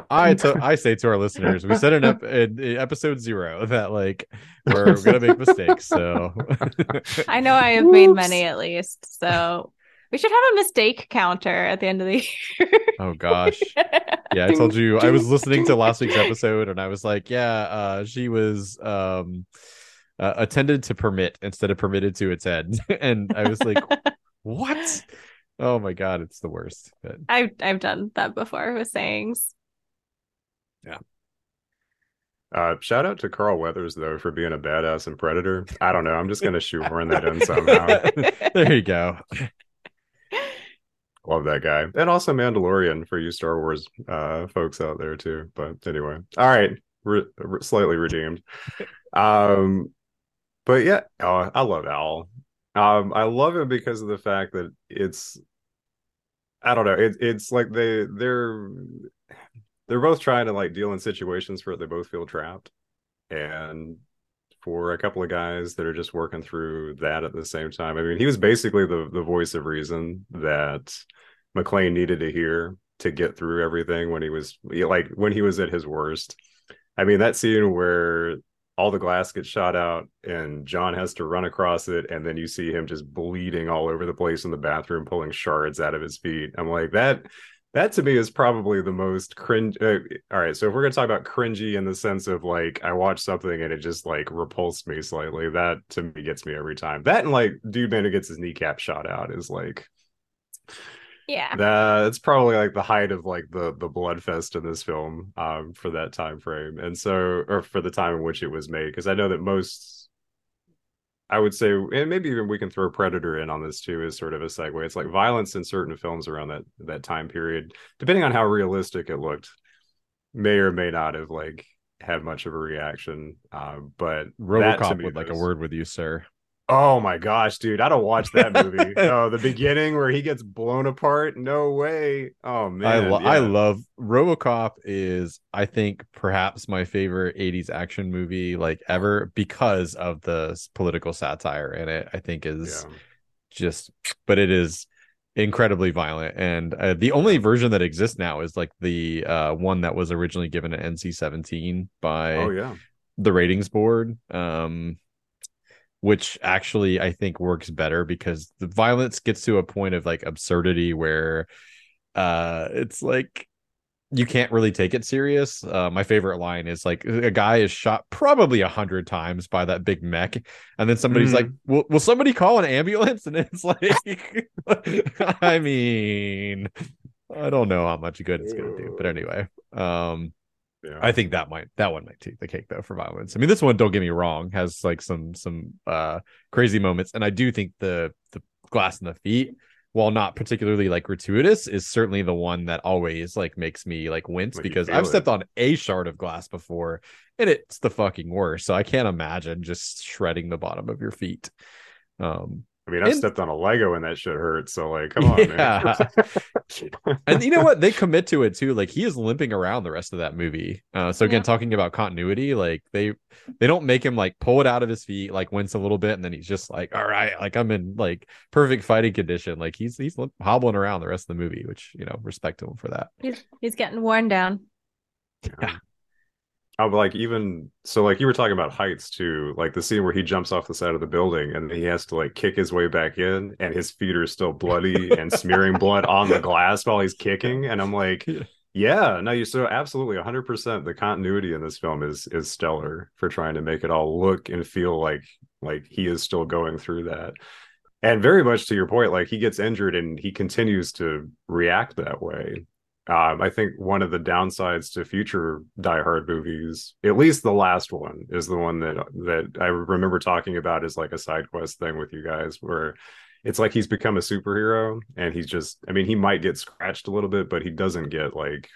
I to, I say to our listeners, we said in, ep- in, in episode zero that like we're gonna make mistakes. So I know I have made many at least, so we should have a mistake counter at the end of the year. oh gosh, yeah. I told you I was listening to last week's episode, and I was like, yeah, uh, she was um uh, attended to permit instead of permitted to attend, and I was like, what? Oh my god, it's the worst. But I've I've done that before with sayings. Yeah. Uh, shout out to Carl Weathers though for being a badass and Predator. I don't know. I'm just gonna shoehorn that in somehow. there you go. Love that guy, and also Mandalorian for you Star Wars uh, folks out there too. But anyway, all right, re- re- slightly redeemed. Um, but yeah, oh, I love Al. Um, I love him because of the fact that it's, I don't know, it, it's like they they're they're both trying to like deal in situations where they both feel trapped, and for a couple of guys that are just working through that at the same time. I mean, he was basically the the voice of reason that McClane needed to hear to get through everything when he was like when he was at his worst. I mean, that scene where all the glass gets shot out and John has to run across it and then you see him just bleeding all over the place in the bathroom pulling shards out of his feet. I'm like that that to me is probably the most cringe uh, all right so if we're gonna talk about cringy in the sense of like i watch something and it just like repulsed me slightly that to me gets me every time that and like dude man who gets his kneecap shot out is like Yeah. that's probably like the height of like the the blood fest in this film um for that time frame and so or for the time in which it was made because i know that most i would say and maybe even we can throw predator in on this too as sort of a segue it's like violence in certain films around that that time period depending on how realistic it looked may or may not have like had much of a reaction um but that RoboCop me would like a word with you, sir. Oh my gosh, dude! I don't watch that movie. oh, the beginning where he gets blown apart. No way. Oh man, I lo- I love RoboCop is I think perhaps my favorite 80s action movie like ever because of the political satire in it. I think is Yeah. just but it is incredibly violent and uh, the only version that exists now is like the uh one that was originally given an NC-17 by Oh yeah. the ratings board um which actually i think works better because the violence gets to a point of like absurdity where uh it's like you can't really take it serious uh my favorite line is like a guy is shot probably a hundred times by that big mech and then somebody's Mhm. like will, will somebody call an ambulance and it's like i mean i don't know how much good it's gonna do but anyway um Yeah. I think that might that one might take the cake though for violence. I mean, this one, don't get me wrong, has like some some uh crazy moments, and I do think the the glass in the feet, while not particularly like gratuitous, is certainly the one that always like makes me like wince because I've it. stepped on a shard of glass before, and it's the fucking worst. So I can't imagine just shredding the bottom of your feet. Um, I mean, I and- stepped on a Lego and that shit hurt. So like, come on, Yeah. man. and you know what they commit to it too like he is limping around the rest of that movie uh so again Yeah. talking about continuity like they they don't make him like pull it out of his feet like wince a little bit and then he's just like all right like i'm in like perfect fighting condition like he's he's limp- hobbling around the rest of the movie which you know respect to him for that He's he's getting worn down. Yeah. Oh, I'm like even so like you were talking about heights too, like the scene where he jumps off the side of the building and he has to like kick his way back in and his feet are still bloody and smearing blood on the glass while he's kicking. And I'm like, yeah, no, you so absolutely 100% the continuity in this film is is stellar for trying to make it all look and feel like like he is still going through that. And very much to your point, like he gets injured and he continues to react that way. Um, I think one of the downsides to future Die Hard movies, at least the last one, is the one that that I remember talking about as like a side quest thing with you guys, where it's like he's become a superhero and he's just, I mean, he might get scratched a little bit, but he doesn't get like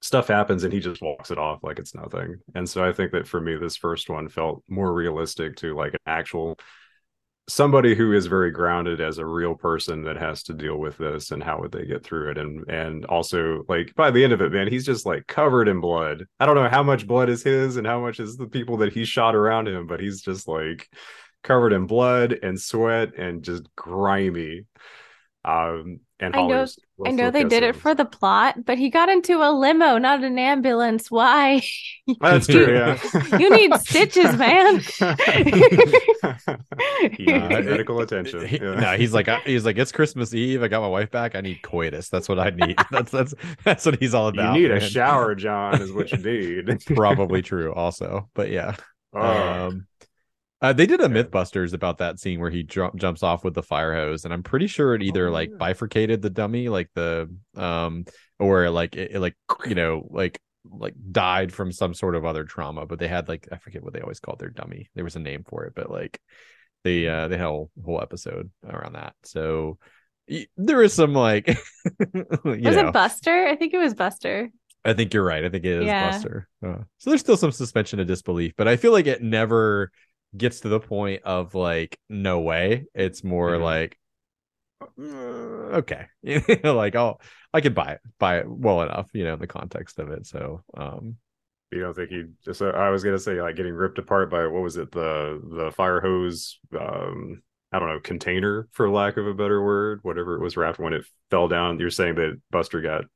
stuff happens and he just walks it off like it's nothing. And so I think that for me, this first one felt more realistic to like an actual somebody who is very grounded as a real person that has to deal with this and how would they get through it. And and also like by the end of it man he's just like covered in blood. I don't know how much blood is his and how much is the people that he shot around him but he's just like covered in blood and sweat and just grimy um and I know, I know they did it for the plot, but he got into a limo, not an ambulance. Why? That's true. Yeah, you need stitches, man. yeah, medical attention. He, yeah. No, he's like he's like it's Christmas Eve. I got my wife back. I need coitus. That's what I need. That's that's that's what he's all about. You need man. a shower, John. Is what you need. Probably true. Also, but yeah. Oh. Um, uh, they did a MythBusters about that scene where he jump, jumps off with the fire hose, and I'm pretty sure it either Oh, like yeah. bifurcated the dummy, like the um, or like it, it, like you know like like died from some sort of other trauma. But they had like I forget what they always called their dummy. There was a name for it, but like they uh they had a whole, whole episode around that. So y- there is some like was know, it Buster? I think it was Buster. I think you're right. I think it is Yeah. Buster. Uh, so there's still some suspension of disbelief, but I feel like it never gets to the point of like no way. It's more Mhm. like uh, okay, you know, like I'll I could buy it, buy it well enough, you know, in the context of it. So um, You don't think he just? Uh, I was gonna say like getting ripped apart by what was it the the fire hose? Um, I don't know container for lack of a better word, whatever it was wrapped when it fell down. You're saying that Buster got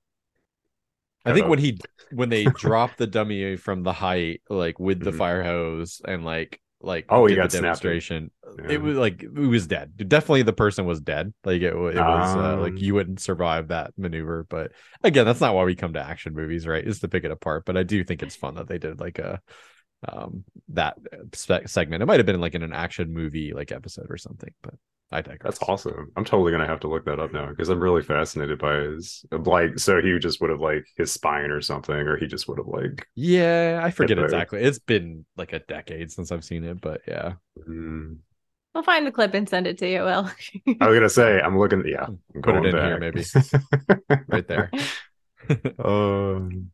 I think when he when they dropped the dummy from the height, like with the Mhm. fire hose and like like Oh, he got demonstration, Yeah. it was like it was dead. Definitely, the person was dead. Like it, it was uh, like Um. you wouldn't survive that maneuver. But again, that's not why we come to action movies, right? Is to pick it apart. But I do think it's fun that they did like a um that spe- segment. It might have been like in an action movie like episode or something. But I digress. That's awesome. I'm totally gonna have to look that up now because I'm really fascinated by his like. So he just would have like his spine or something, or he just would have like. Yeah, I forget exactly. It's been like a decade since I've seen it, but yeah. mm. We'll find the clip and send it to you, Will. I was gonna say I'm looking. Yeah, I'm Put it going in here, back. right there. Um,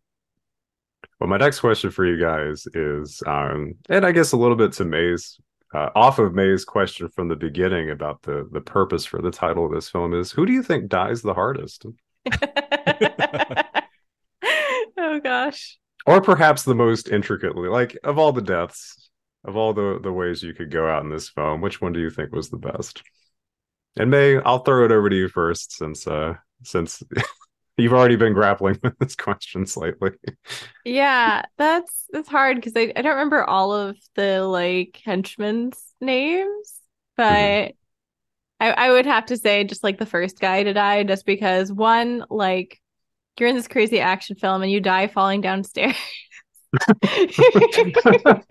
well, my next question for you guys is, um, and I guess a little bit to Mae's, uh, off of Mae's question from the beginning about the the purpose for the title of this film is, who do you think dies the hardest, oh gosh. or perhaps the most intricately? Like of all the deaths, of all the the ways you could go out in this film, which one do you think was the best? And Mae, I'll throw it over to you first, since uh, since you've already been grappling with this question slightly. Yeah, that's that's hard because I, I don't remember all of the like henchmen's names, but Mhm. I, I would have to say just like the first guy to die, just because one, like you're in this crazy action film and you die falling downstairs.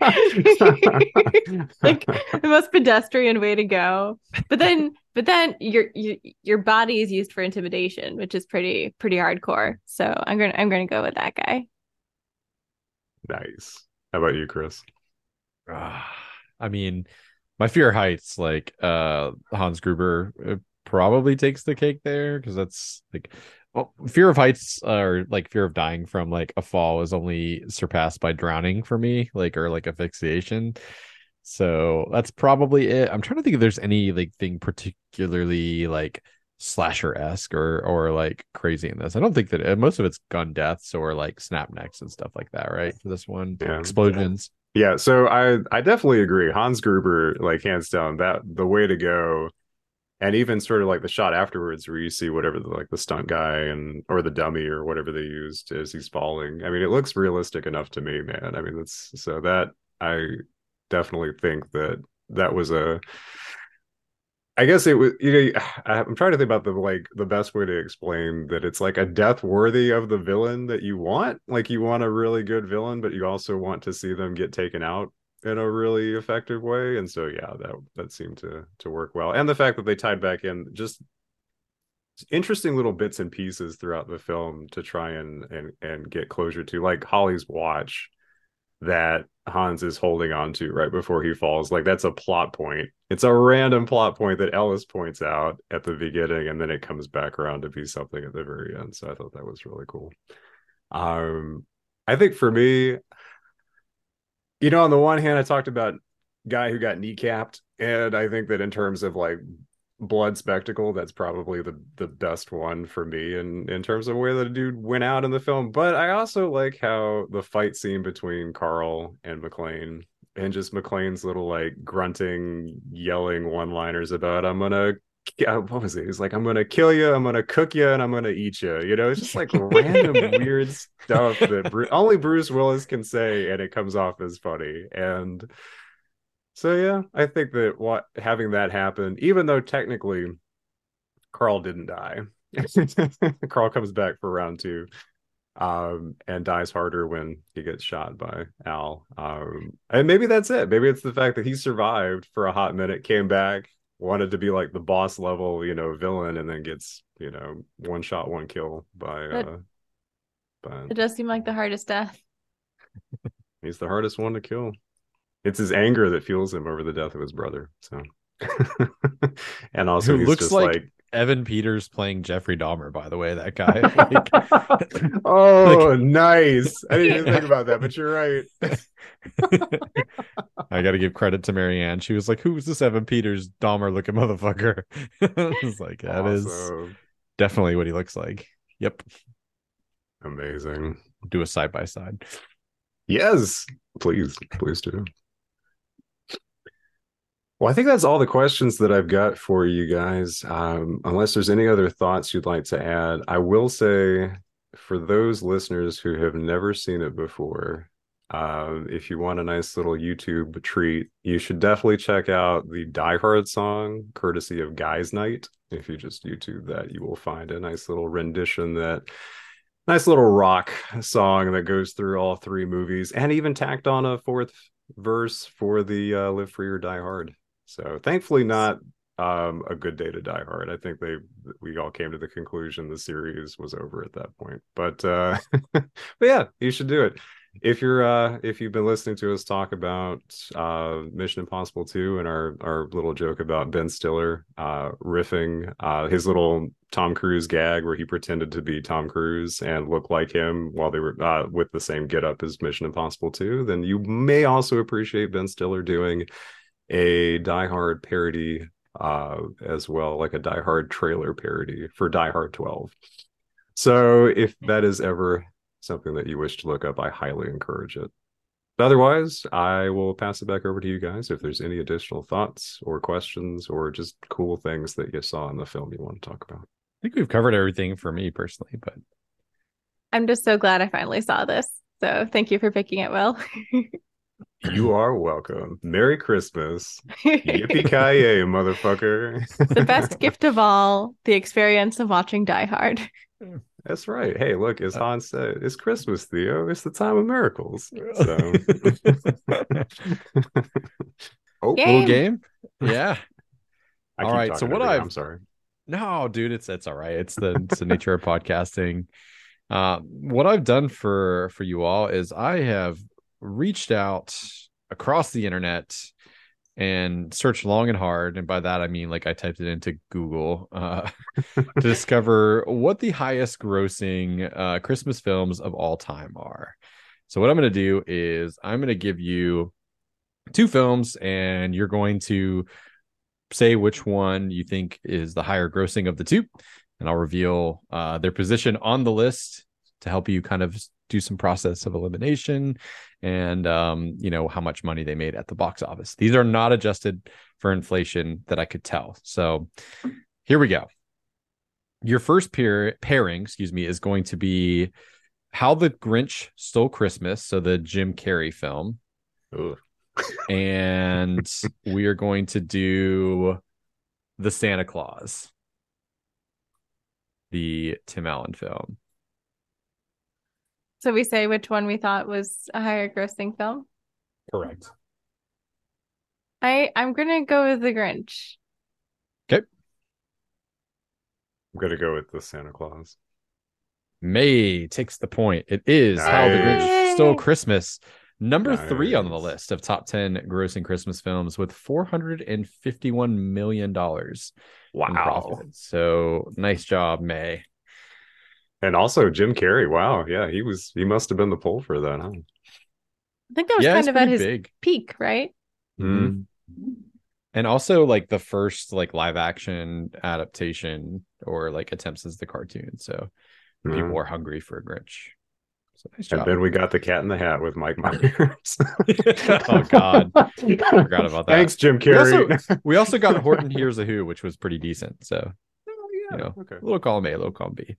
like the most pedestrian way to go. But then but then your your your body is used for intimidation, which is pretty pretty hardcore. So I'm gonna I'm gonna go with that guy. Nice. How about you, Chris? Ah, I mean, my fear of heights, like uh Hans Gruber, uh, probably takes the cake there because that's like, well, fear of heights or like fear of dying from like a fall is only surpassed by drowning for me, like or like asphyxiation. So that's probably it. I'm trying to think if there's any like thing particularly like slasher esque or or like crazy in this. I don't think that uh, most of it's gun deaths or like snap necks and stuff like that, right? For this one, Yeah. explosions. Yeah, so I I definitely agree. Hans Gruber, like hands down, that the way to go. and even sort of like the shot afterwards where you see whatever the like the stunt guy and or the dummy or whatever they used as he's falling i mean it looks realistic enough to me man i mean that's so that i definitely think that that was a I guess it was you know I'm trying to think about the like the best way to explain that it's like a death worthy of the villain that you want. Like you want a really good villain but you also want to see them get taken out in a really effective way. And so yeah that that seemed to to work well. And the fact that they tied back in just interesting little bits and pieces throughout the film to try and and and get closure to like Holly's watch that Hans is holding on to right before he falls. Like that's a plot point. It's a random plot point that Ellis points out at the beginning, and then it comes back around to be something at the very end. So I thought that was really cool. Um, I think for me, you know, on the one hand, I talked about guy who got kneecapped, and I think that in terms of like blood spectacle that's probably the the best one for me in in terms of where the dude went out in the film but i also like how the fight scene between carl and mcclane and just mcclane's little like grunting yelling one liners about i'm gonna uh, what was it? He's like, I'm gonna kill you, I'm gonna cook you, and I'm gonna eat you. You know, it's just like random weird stuff that Bru- only Bruce Willis can say, and it comes off as funny. And so yeah, I think that what having that happen, even though technically Carl didn't die, Carl comes back for round two, um, and dies harder when he gets shot by Al. Um, and maybe that's it. Maybe it's the fact that he survived for a hot minute, came back, wanted to be like the boss level, you know, villain, and then gets you know one shot, one kill by. Uh, by It does seem like the hardest death. he's the hardest one to kill. It's his anger that fuels him over the death of his brother. So, and also Who looks just like, like, Evan Peters playing Jeffrey Dahmer, by the way, that guy. Like, oh, nice. I didn't even think about that, but you're right. I got to give credit to Marianne. She was like, "Who's this Evan Peters Dahmer looking motherfucker?" I was like, "That is Awesome. definitely what he looks like." Yep. amazing. Do a side by side. Yes, please, please do. Well, I think that's all the questions that I've got for you guys. Um, unless there's any other thoughts you'd like to add, I will say for those listeners who have never seen it before, um, if you want a nice little YouTube treat, you should definitely check out the Die Hard song, courtesy of Guyz Nite. If you just YouTube that, you will find a nice little rendition that nice little rock song that goes through all three movies and even tacked on a fourth verse for the uh, Live Free or Die Hard. So thankfully, not um, a good day to Die Hard. I think they we all came to the conclusion the series was over at that point. But uh, but yeah, you should do it if you're uh if you've been listening to us talk about uh mission impossible 2 and our our little joke about ben stiller uh riffing uh his little tom cruise gag where he pretended to be tom cruise and look like him while they were uh with the same get up as mission impossible 2 then you may also appreciate ben stiller doing a die hard parody uh as well like a die hard trailer parody for die hard 12 so if that is ever something that you wish to look up, I highly encourage it. Otherwise, I will pass it back over to you guys if there's any additional thoughts or questions or just cool things that you saw in the film you want to talk about. I think we've covered everything for me personally, but I'm just so glad I finally saw this. So thank you for picking it, Will. You are welcome. Merry Christmas. Yippee ki yay, motherfucker. the best gift of all, the experience of watching Die Hard. That's right. Hey, look, as Hans said, it's Christmas, Theo. It's the time of miracles. So, oh, Yay. little game. Yeah. I All so what. I've- I'm sorry. No, dude, it's it's all right. It's the it's the nature of podcasting. Uh, what I've done for for you all is I have reached out across the internet and searched long and hard, and by that I mean like I typed it into Google uh, to discover what the highest grossing uh, Christmas films of all time are. So what I'm going to do is I'm going to give you two films, and you're going to say which one you think is the higher grossing of the two, and I'll reveal uh, their position on the list to help you kind of do some process of elimination and um, you know how much money they made at the box office. These are not adjusted for inflation that I could tell. So here we go. Your first pair pairing, excuse me, is going to be How the Grinch Stole Christmas, so the Jim Carrey film. And we are going to do the Santa Claus, the Tim Allen film. So we say which one we thought was a higher grossing film. Correct. I I'm gonna go with the Grinch. Okay. I'm gonna go with the Santa Claus. Mae takes the point. It is How the Grinch Stole Christmas. Number three on the list of top 10 grossing Christmas films with $451 million Wow. profit. So nice job, Mae. And also Jim Carrey. Wow. Yeah, he was he must have been the pull for that, huh? I think that was yeah, kind of at his big. peak, right? Mhm. And also like the first like live action adaptation or like attempts as the cartoon. So Yeah. people were hungry for a Grinch. So nice And then we got the Cat in the Hat with Mike Myers. oh God. Forgot about that. Thanks, Jim We Carrey. also, we also got Horton Hears a Who, which was pretty decent. So Oh, you know, okay. a little column A, a little column B.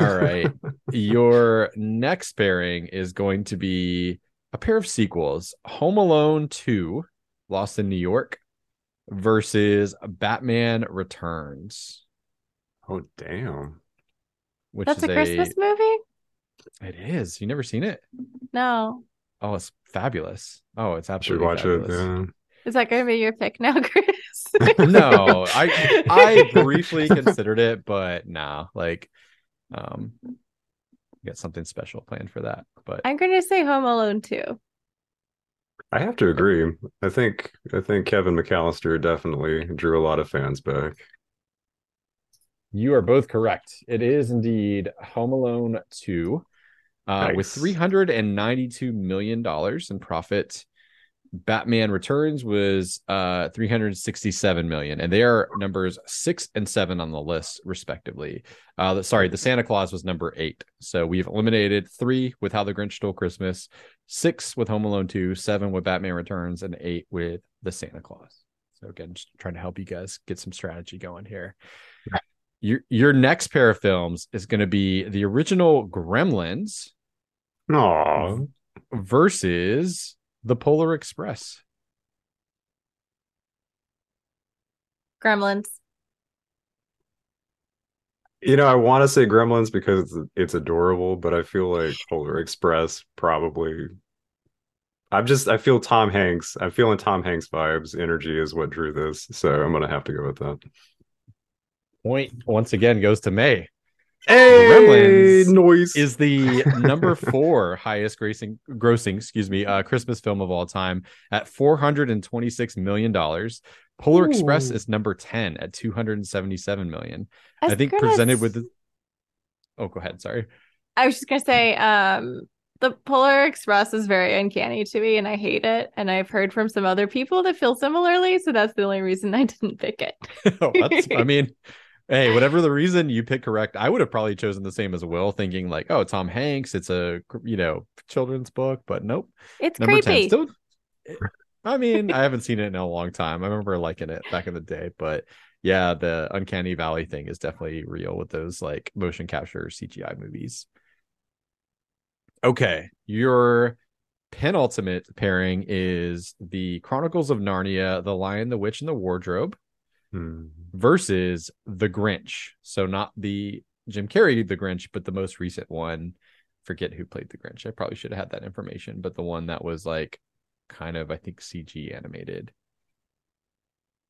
All right. Your next pairing is going to be a pair of sequels Home Alone 2, Lost in New York, versus Batman Returns, Oh damn. which That's is a Christmas movie? It is. You never seen it? No. Oh, it's fabulous. Oh, it's Should absolutely watch fabulous. it. Yeah. Is that gonna be your pick now, Chris? no, I I briefly considered it, but nah, like um got something special planned for that. But I'm gonna say Home Alone too. I have to agree. I think I think Kevin McAllister definitely drew a lot of fans back. you are both correct. It is indeed Home Alone 2. Uh, with 392 million dollars in profit. Batman Returns was uh 367 million, and they are numbers six and seven on the list, respectively. Uh, the- sorry, the Santa Claus was number eight. So we've eliminated three with How the Grinch Stole Christmas, six with Home Alone 2, seven with Batman Returns, and eight with the Santa Claus. So again, just trying to help you guys get some strategy going here. Your your next pair of films is going to be the original Gremlins Oh, versus the Polar Express. Gremlins. you know, I want to say Gremlins because it's, it's adorable, but I feel like Polar Express probably. I'm just I feel Tom Hanks. I'm feeling Tom Hanks vibes. Energy is what drew this, so I'm gonna have to go with that. Point once again goes to Mae. Hey, Gremlins noise Is the number four highest grossing, grossing, excuse me, uh, Christmas film of all time at four hundred and twenty six million dollars. Polar Express is number ten at two hundred and seventy seven million. I think gonna presented s- with. The... Oh, go ahead. Sorry. I was just gonna say, um, the Polar Express is very uncanny to me, and I hate it. And I've heard from some other people that feel similarly, so that's the only reason I didn't pick it. Oh, that's, I mean, hey, whatever the reason you pick correct, I would have probably chosen the same as Will, thinking like, oh, Tom Hanks, it's a you know children's book, but nope. It's Number creepy. ten. Still, eh, I mean, I haven't seen it in a long time. I remember liking it back in the day, but yeah, the Uncanny Valley thing is definitely real with those like motion capture CGI movies. Okay, your penultimate pairing is the Chronicles of Narnia, The Lion, the Witch, and the Wardrobe Hmm. versus The Grinch. So not the Jim Carrey The Grinch, but the most recent one. Forget who played the Grinch. I probably should have had that information, but the one that was like kind of I think CG animated.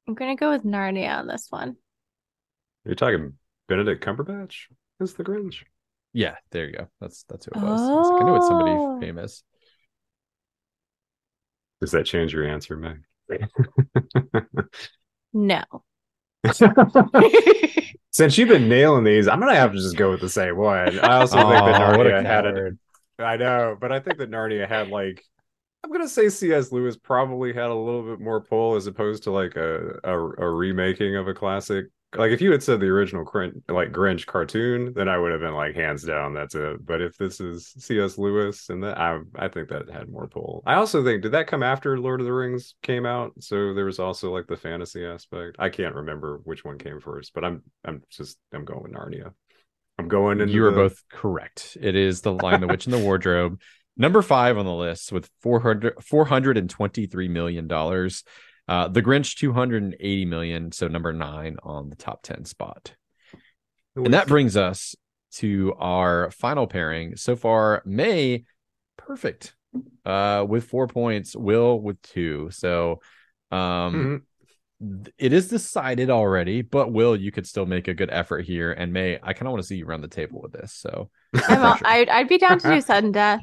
I'm gonna go with Narnia on this one. You're talking Benedict Cumberbatch as the Grinch. Yeah, there you go. That's that's who it was. I, was like, I knew it's Oh. somebody famous. Does that change your answer, Meg? No. Since you've been nailing these, I'm gonna have to just go with the same one. I also think that Oh, what a Narnia had it. I know, but I think that Narnia had like I'm gonna say C.S. Lewis probably had a little bit more pull as opposed to like a a, a remaking of a classic like if you had said the original Grinch, like Grinch cartoon, then I would have been like hands down, that's it. But if this is C.S. Lewis, and that I I think that had more pull. I also think did that come after Lord of the Rings came out? So there was also like the fantasy aspect. I can't remember which one came first, but I'm I'm just I'm going with Narnia. I'm going into You are the- both correct. It is the line The Witch in the Wardrobe. Number five on the list with 400, $423 million. Uh, the Grinch, 280 million. So number nine on the top 10 spot. And that brings us to our final pairing. So far, Mae, perfect. Uh, with four points, Will with two. So um Mhm. it is decided already, but Will, you could still make a good effort here. And Mae, I kind of want to see you run the table with this. So I'm all, I'd, I'd be down to do sudden death.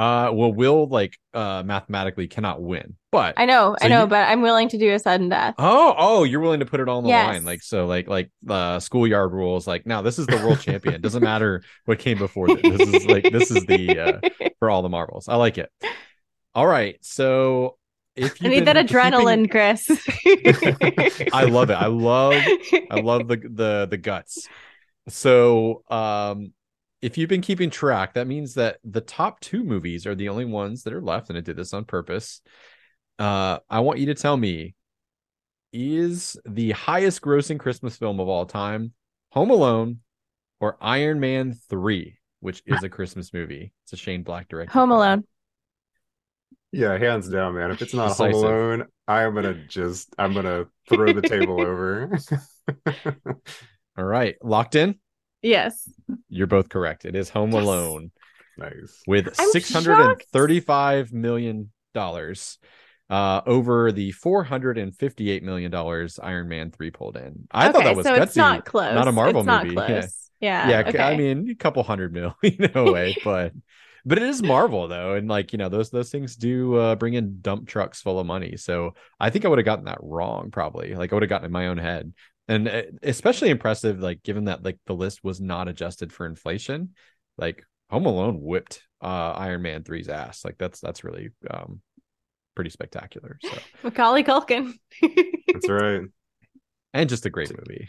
Uh well, Will like uh mathematically cannot win, but I know, So I know, you- but I'm willing to do a sudden death. Oh, oh, you're willing to put it all on the Yes. line, like so, like like uh, schoolyard rules. Like now, this is the world champion. Doesn't matter what came before this. This is like this is the uh, for all the marbles. I like it. All right, so if I you need that adrenaline, Chris. I love it. I love I love the the the guts. So, um, if you've been keeping track, that means that the top two movies are the only ones that are left, and I did this on purpose. Uh, I want you to tell me: is the highest grossing Christmas film of all time Home Alone or Iron Man Three, which is a Christmas movie? It's a Shane Black directed. Home film. Alone. Yeah, hands down, man. If it's not Home Alone, I'm gonna just I'm gonna throw the table over. All right, locked in. Yes. You're both correct. It is Home Yes. Alone. nice. with I'm six hundred and thirty-five million dollars uh over the 458 million dollars iron man 3 pulled in i thought that was so gutsy it's not close. not a Marvel it's not movie. Close. Yeah. yeah c- i okay. mean a couple hundred mil in a way but but it is marvel though and like you know those those things do uh bring in dump trucks full of money so i think i would have gotten that wrong probably like i would have gotten in my own head and uh, especially impressive like given that like the list was not adjusted for inflation like home alone whipped uh iron man 3's ass like that's that's really um pretty spectacular so Macaulay Culkin. That's right. and just a great movie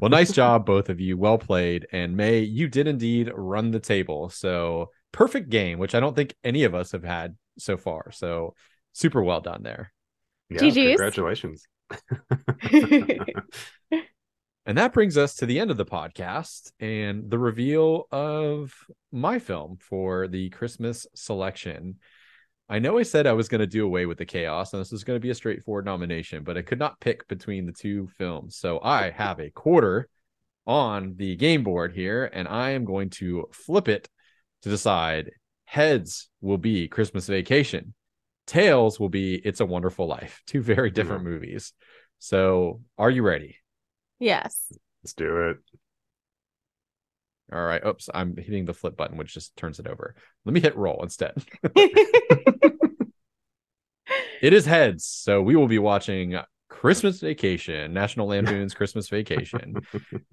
well nice job both of you well played and Mae you did indeed run the table so perfect game which i don't think any of us have had so far so super well done there Yeah, GGs. congratulations. And that brings us to the end of the podcast and the reveal of my film for the Christmas selection. I know I said I was going to do away with the chaos and this is going to be a straightforward nomination, but I could not pick between the two films. So I have a quarter on the game board here and I am going to flip it to decide heads will be Christmas Vacation, tails will be It's a Wonderful Life. Two very different mm. movies. So are you ready? yes. Let's do it. All right. Oops, I'm hitting the flip button, which just turns it over. Let me hit roll instead. It is heads. So we will be watching Christmas Vacation, National Lampoon's Christmas Vacation.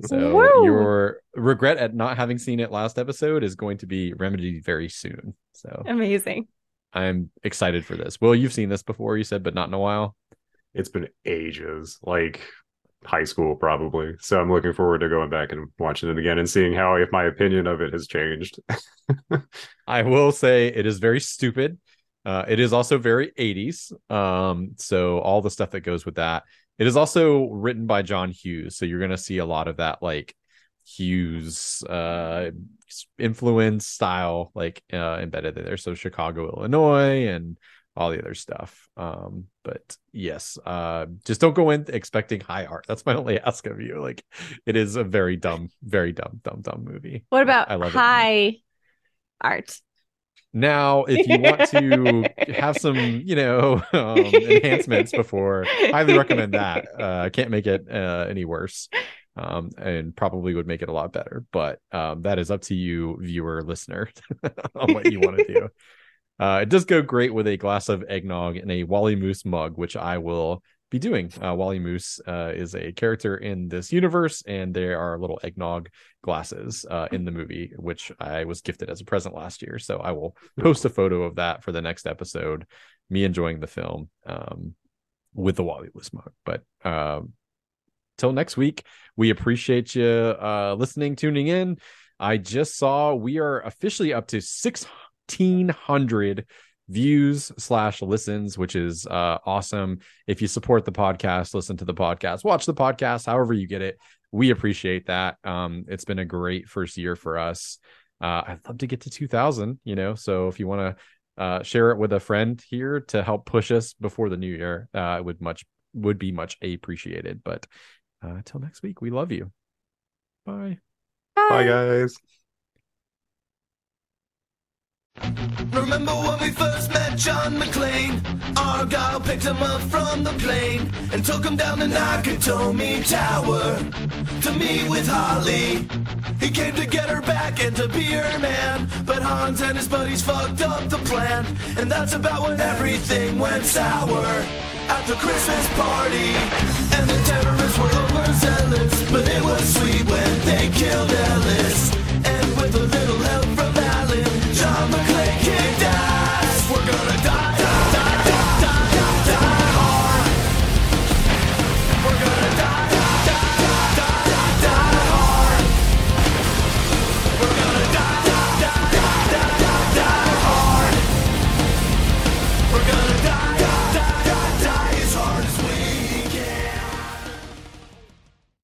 So Woo! your regret at not having seen it last episode is going to be remedied very soon. So Amazing. I'm excited for this. Well, you've seen this before, you said, but not in a while. It's been ages, like high school probably. So I'm looking forward to going back and watching it again and seeing how if my opinion of it has changed. I will say it is very stupid. Uh, it is also very 80s. Um, so all the stuff that goes with that. It is also written by John Hughes. So you're gonna see a lot of that like Hughes uh influence style like uh embedded in there. So Chicago, Illinois, and all the other stuff. Um, but yes, uh just don't go in expecting high art. That's my only ask of you. Like it is a very dumb, very dumb, dumb, dumb movie. What about I love it. high art? Now, if you want to have some, you know, um, enhancements before, highly recommend that. Uh, can't make it uh, any worse, um, and probably would make it a lot better. But um, that is up to you, viewer, listener, on what you want to do. Uh, it does go great with a glass of eggnog and a Wally Moose mug, which I will be doing. Uh, Wally Moose uh, is a character in this universe, and there are little eggnog glasses uh, in the movie, which I was gifted as a present last year. So I will post a photo of that for the next episode. Me enjoying the film um, with the Wally Moose mug. But um, till next week, we appreciate you uh, listening, tuning in. I just saw we are officially up to 1600 views slash listens, which is uh, awesome. If you support the podcast, listen to the podcast, watch the podcast, however you get it, we appreciate that. Um, it's been a great first year for us. Uh, I'd love to get to 2000, you know, so if you want to uh, share it with a friend here to help push us before the new year, uh, would much would be much appreciated. But uh, until next week, we love you. Bye. Bye, guys. Remember when we first met John McClane? Argyle picked him up from the plane and took him down the Nakatomi Tower to meet with Holly. He came to get her back and to be her man, but Hans and his buddies fucked up the plan, and that's about when everything went sour at the Christmas party. And the terrorists were overzealous, but it was sweet when they killed Ellis.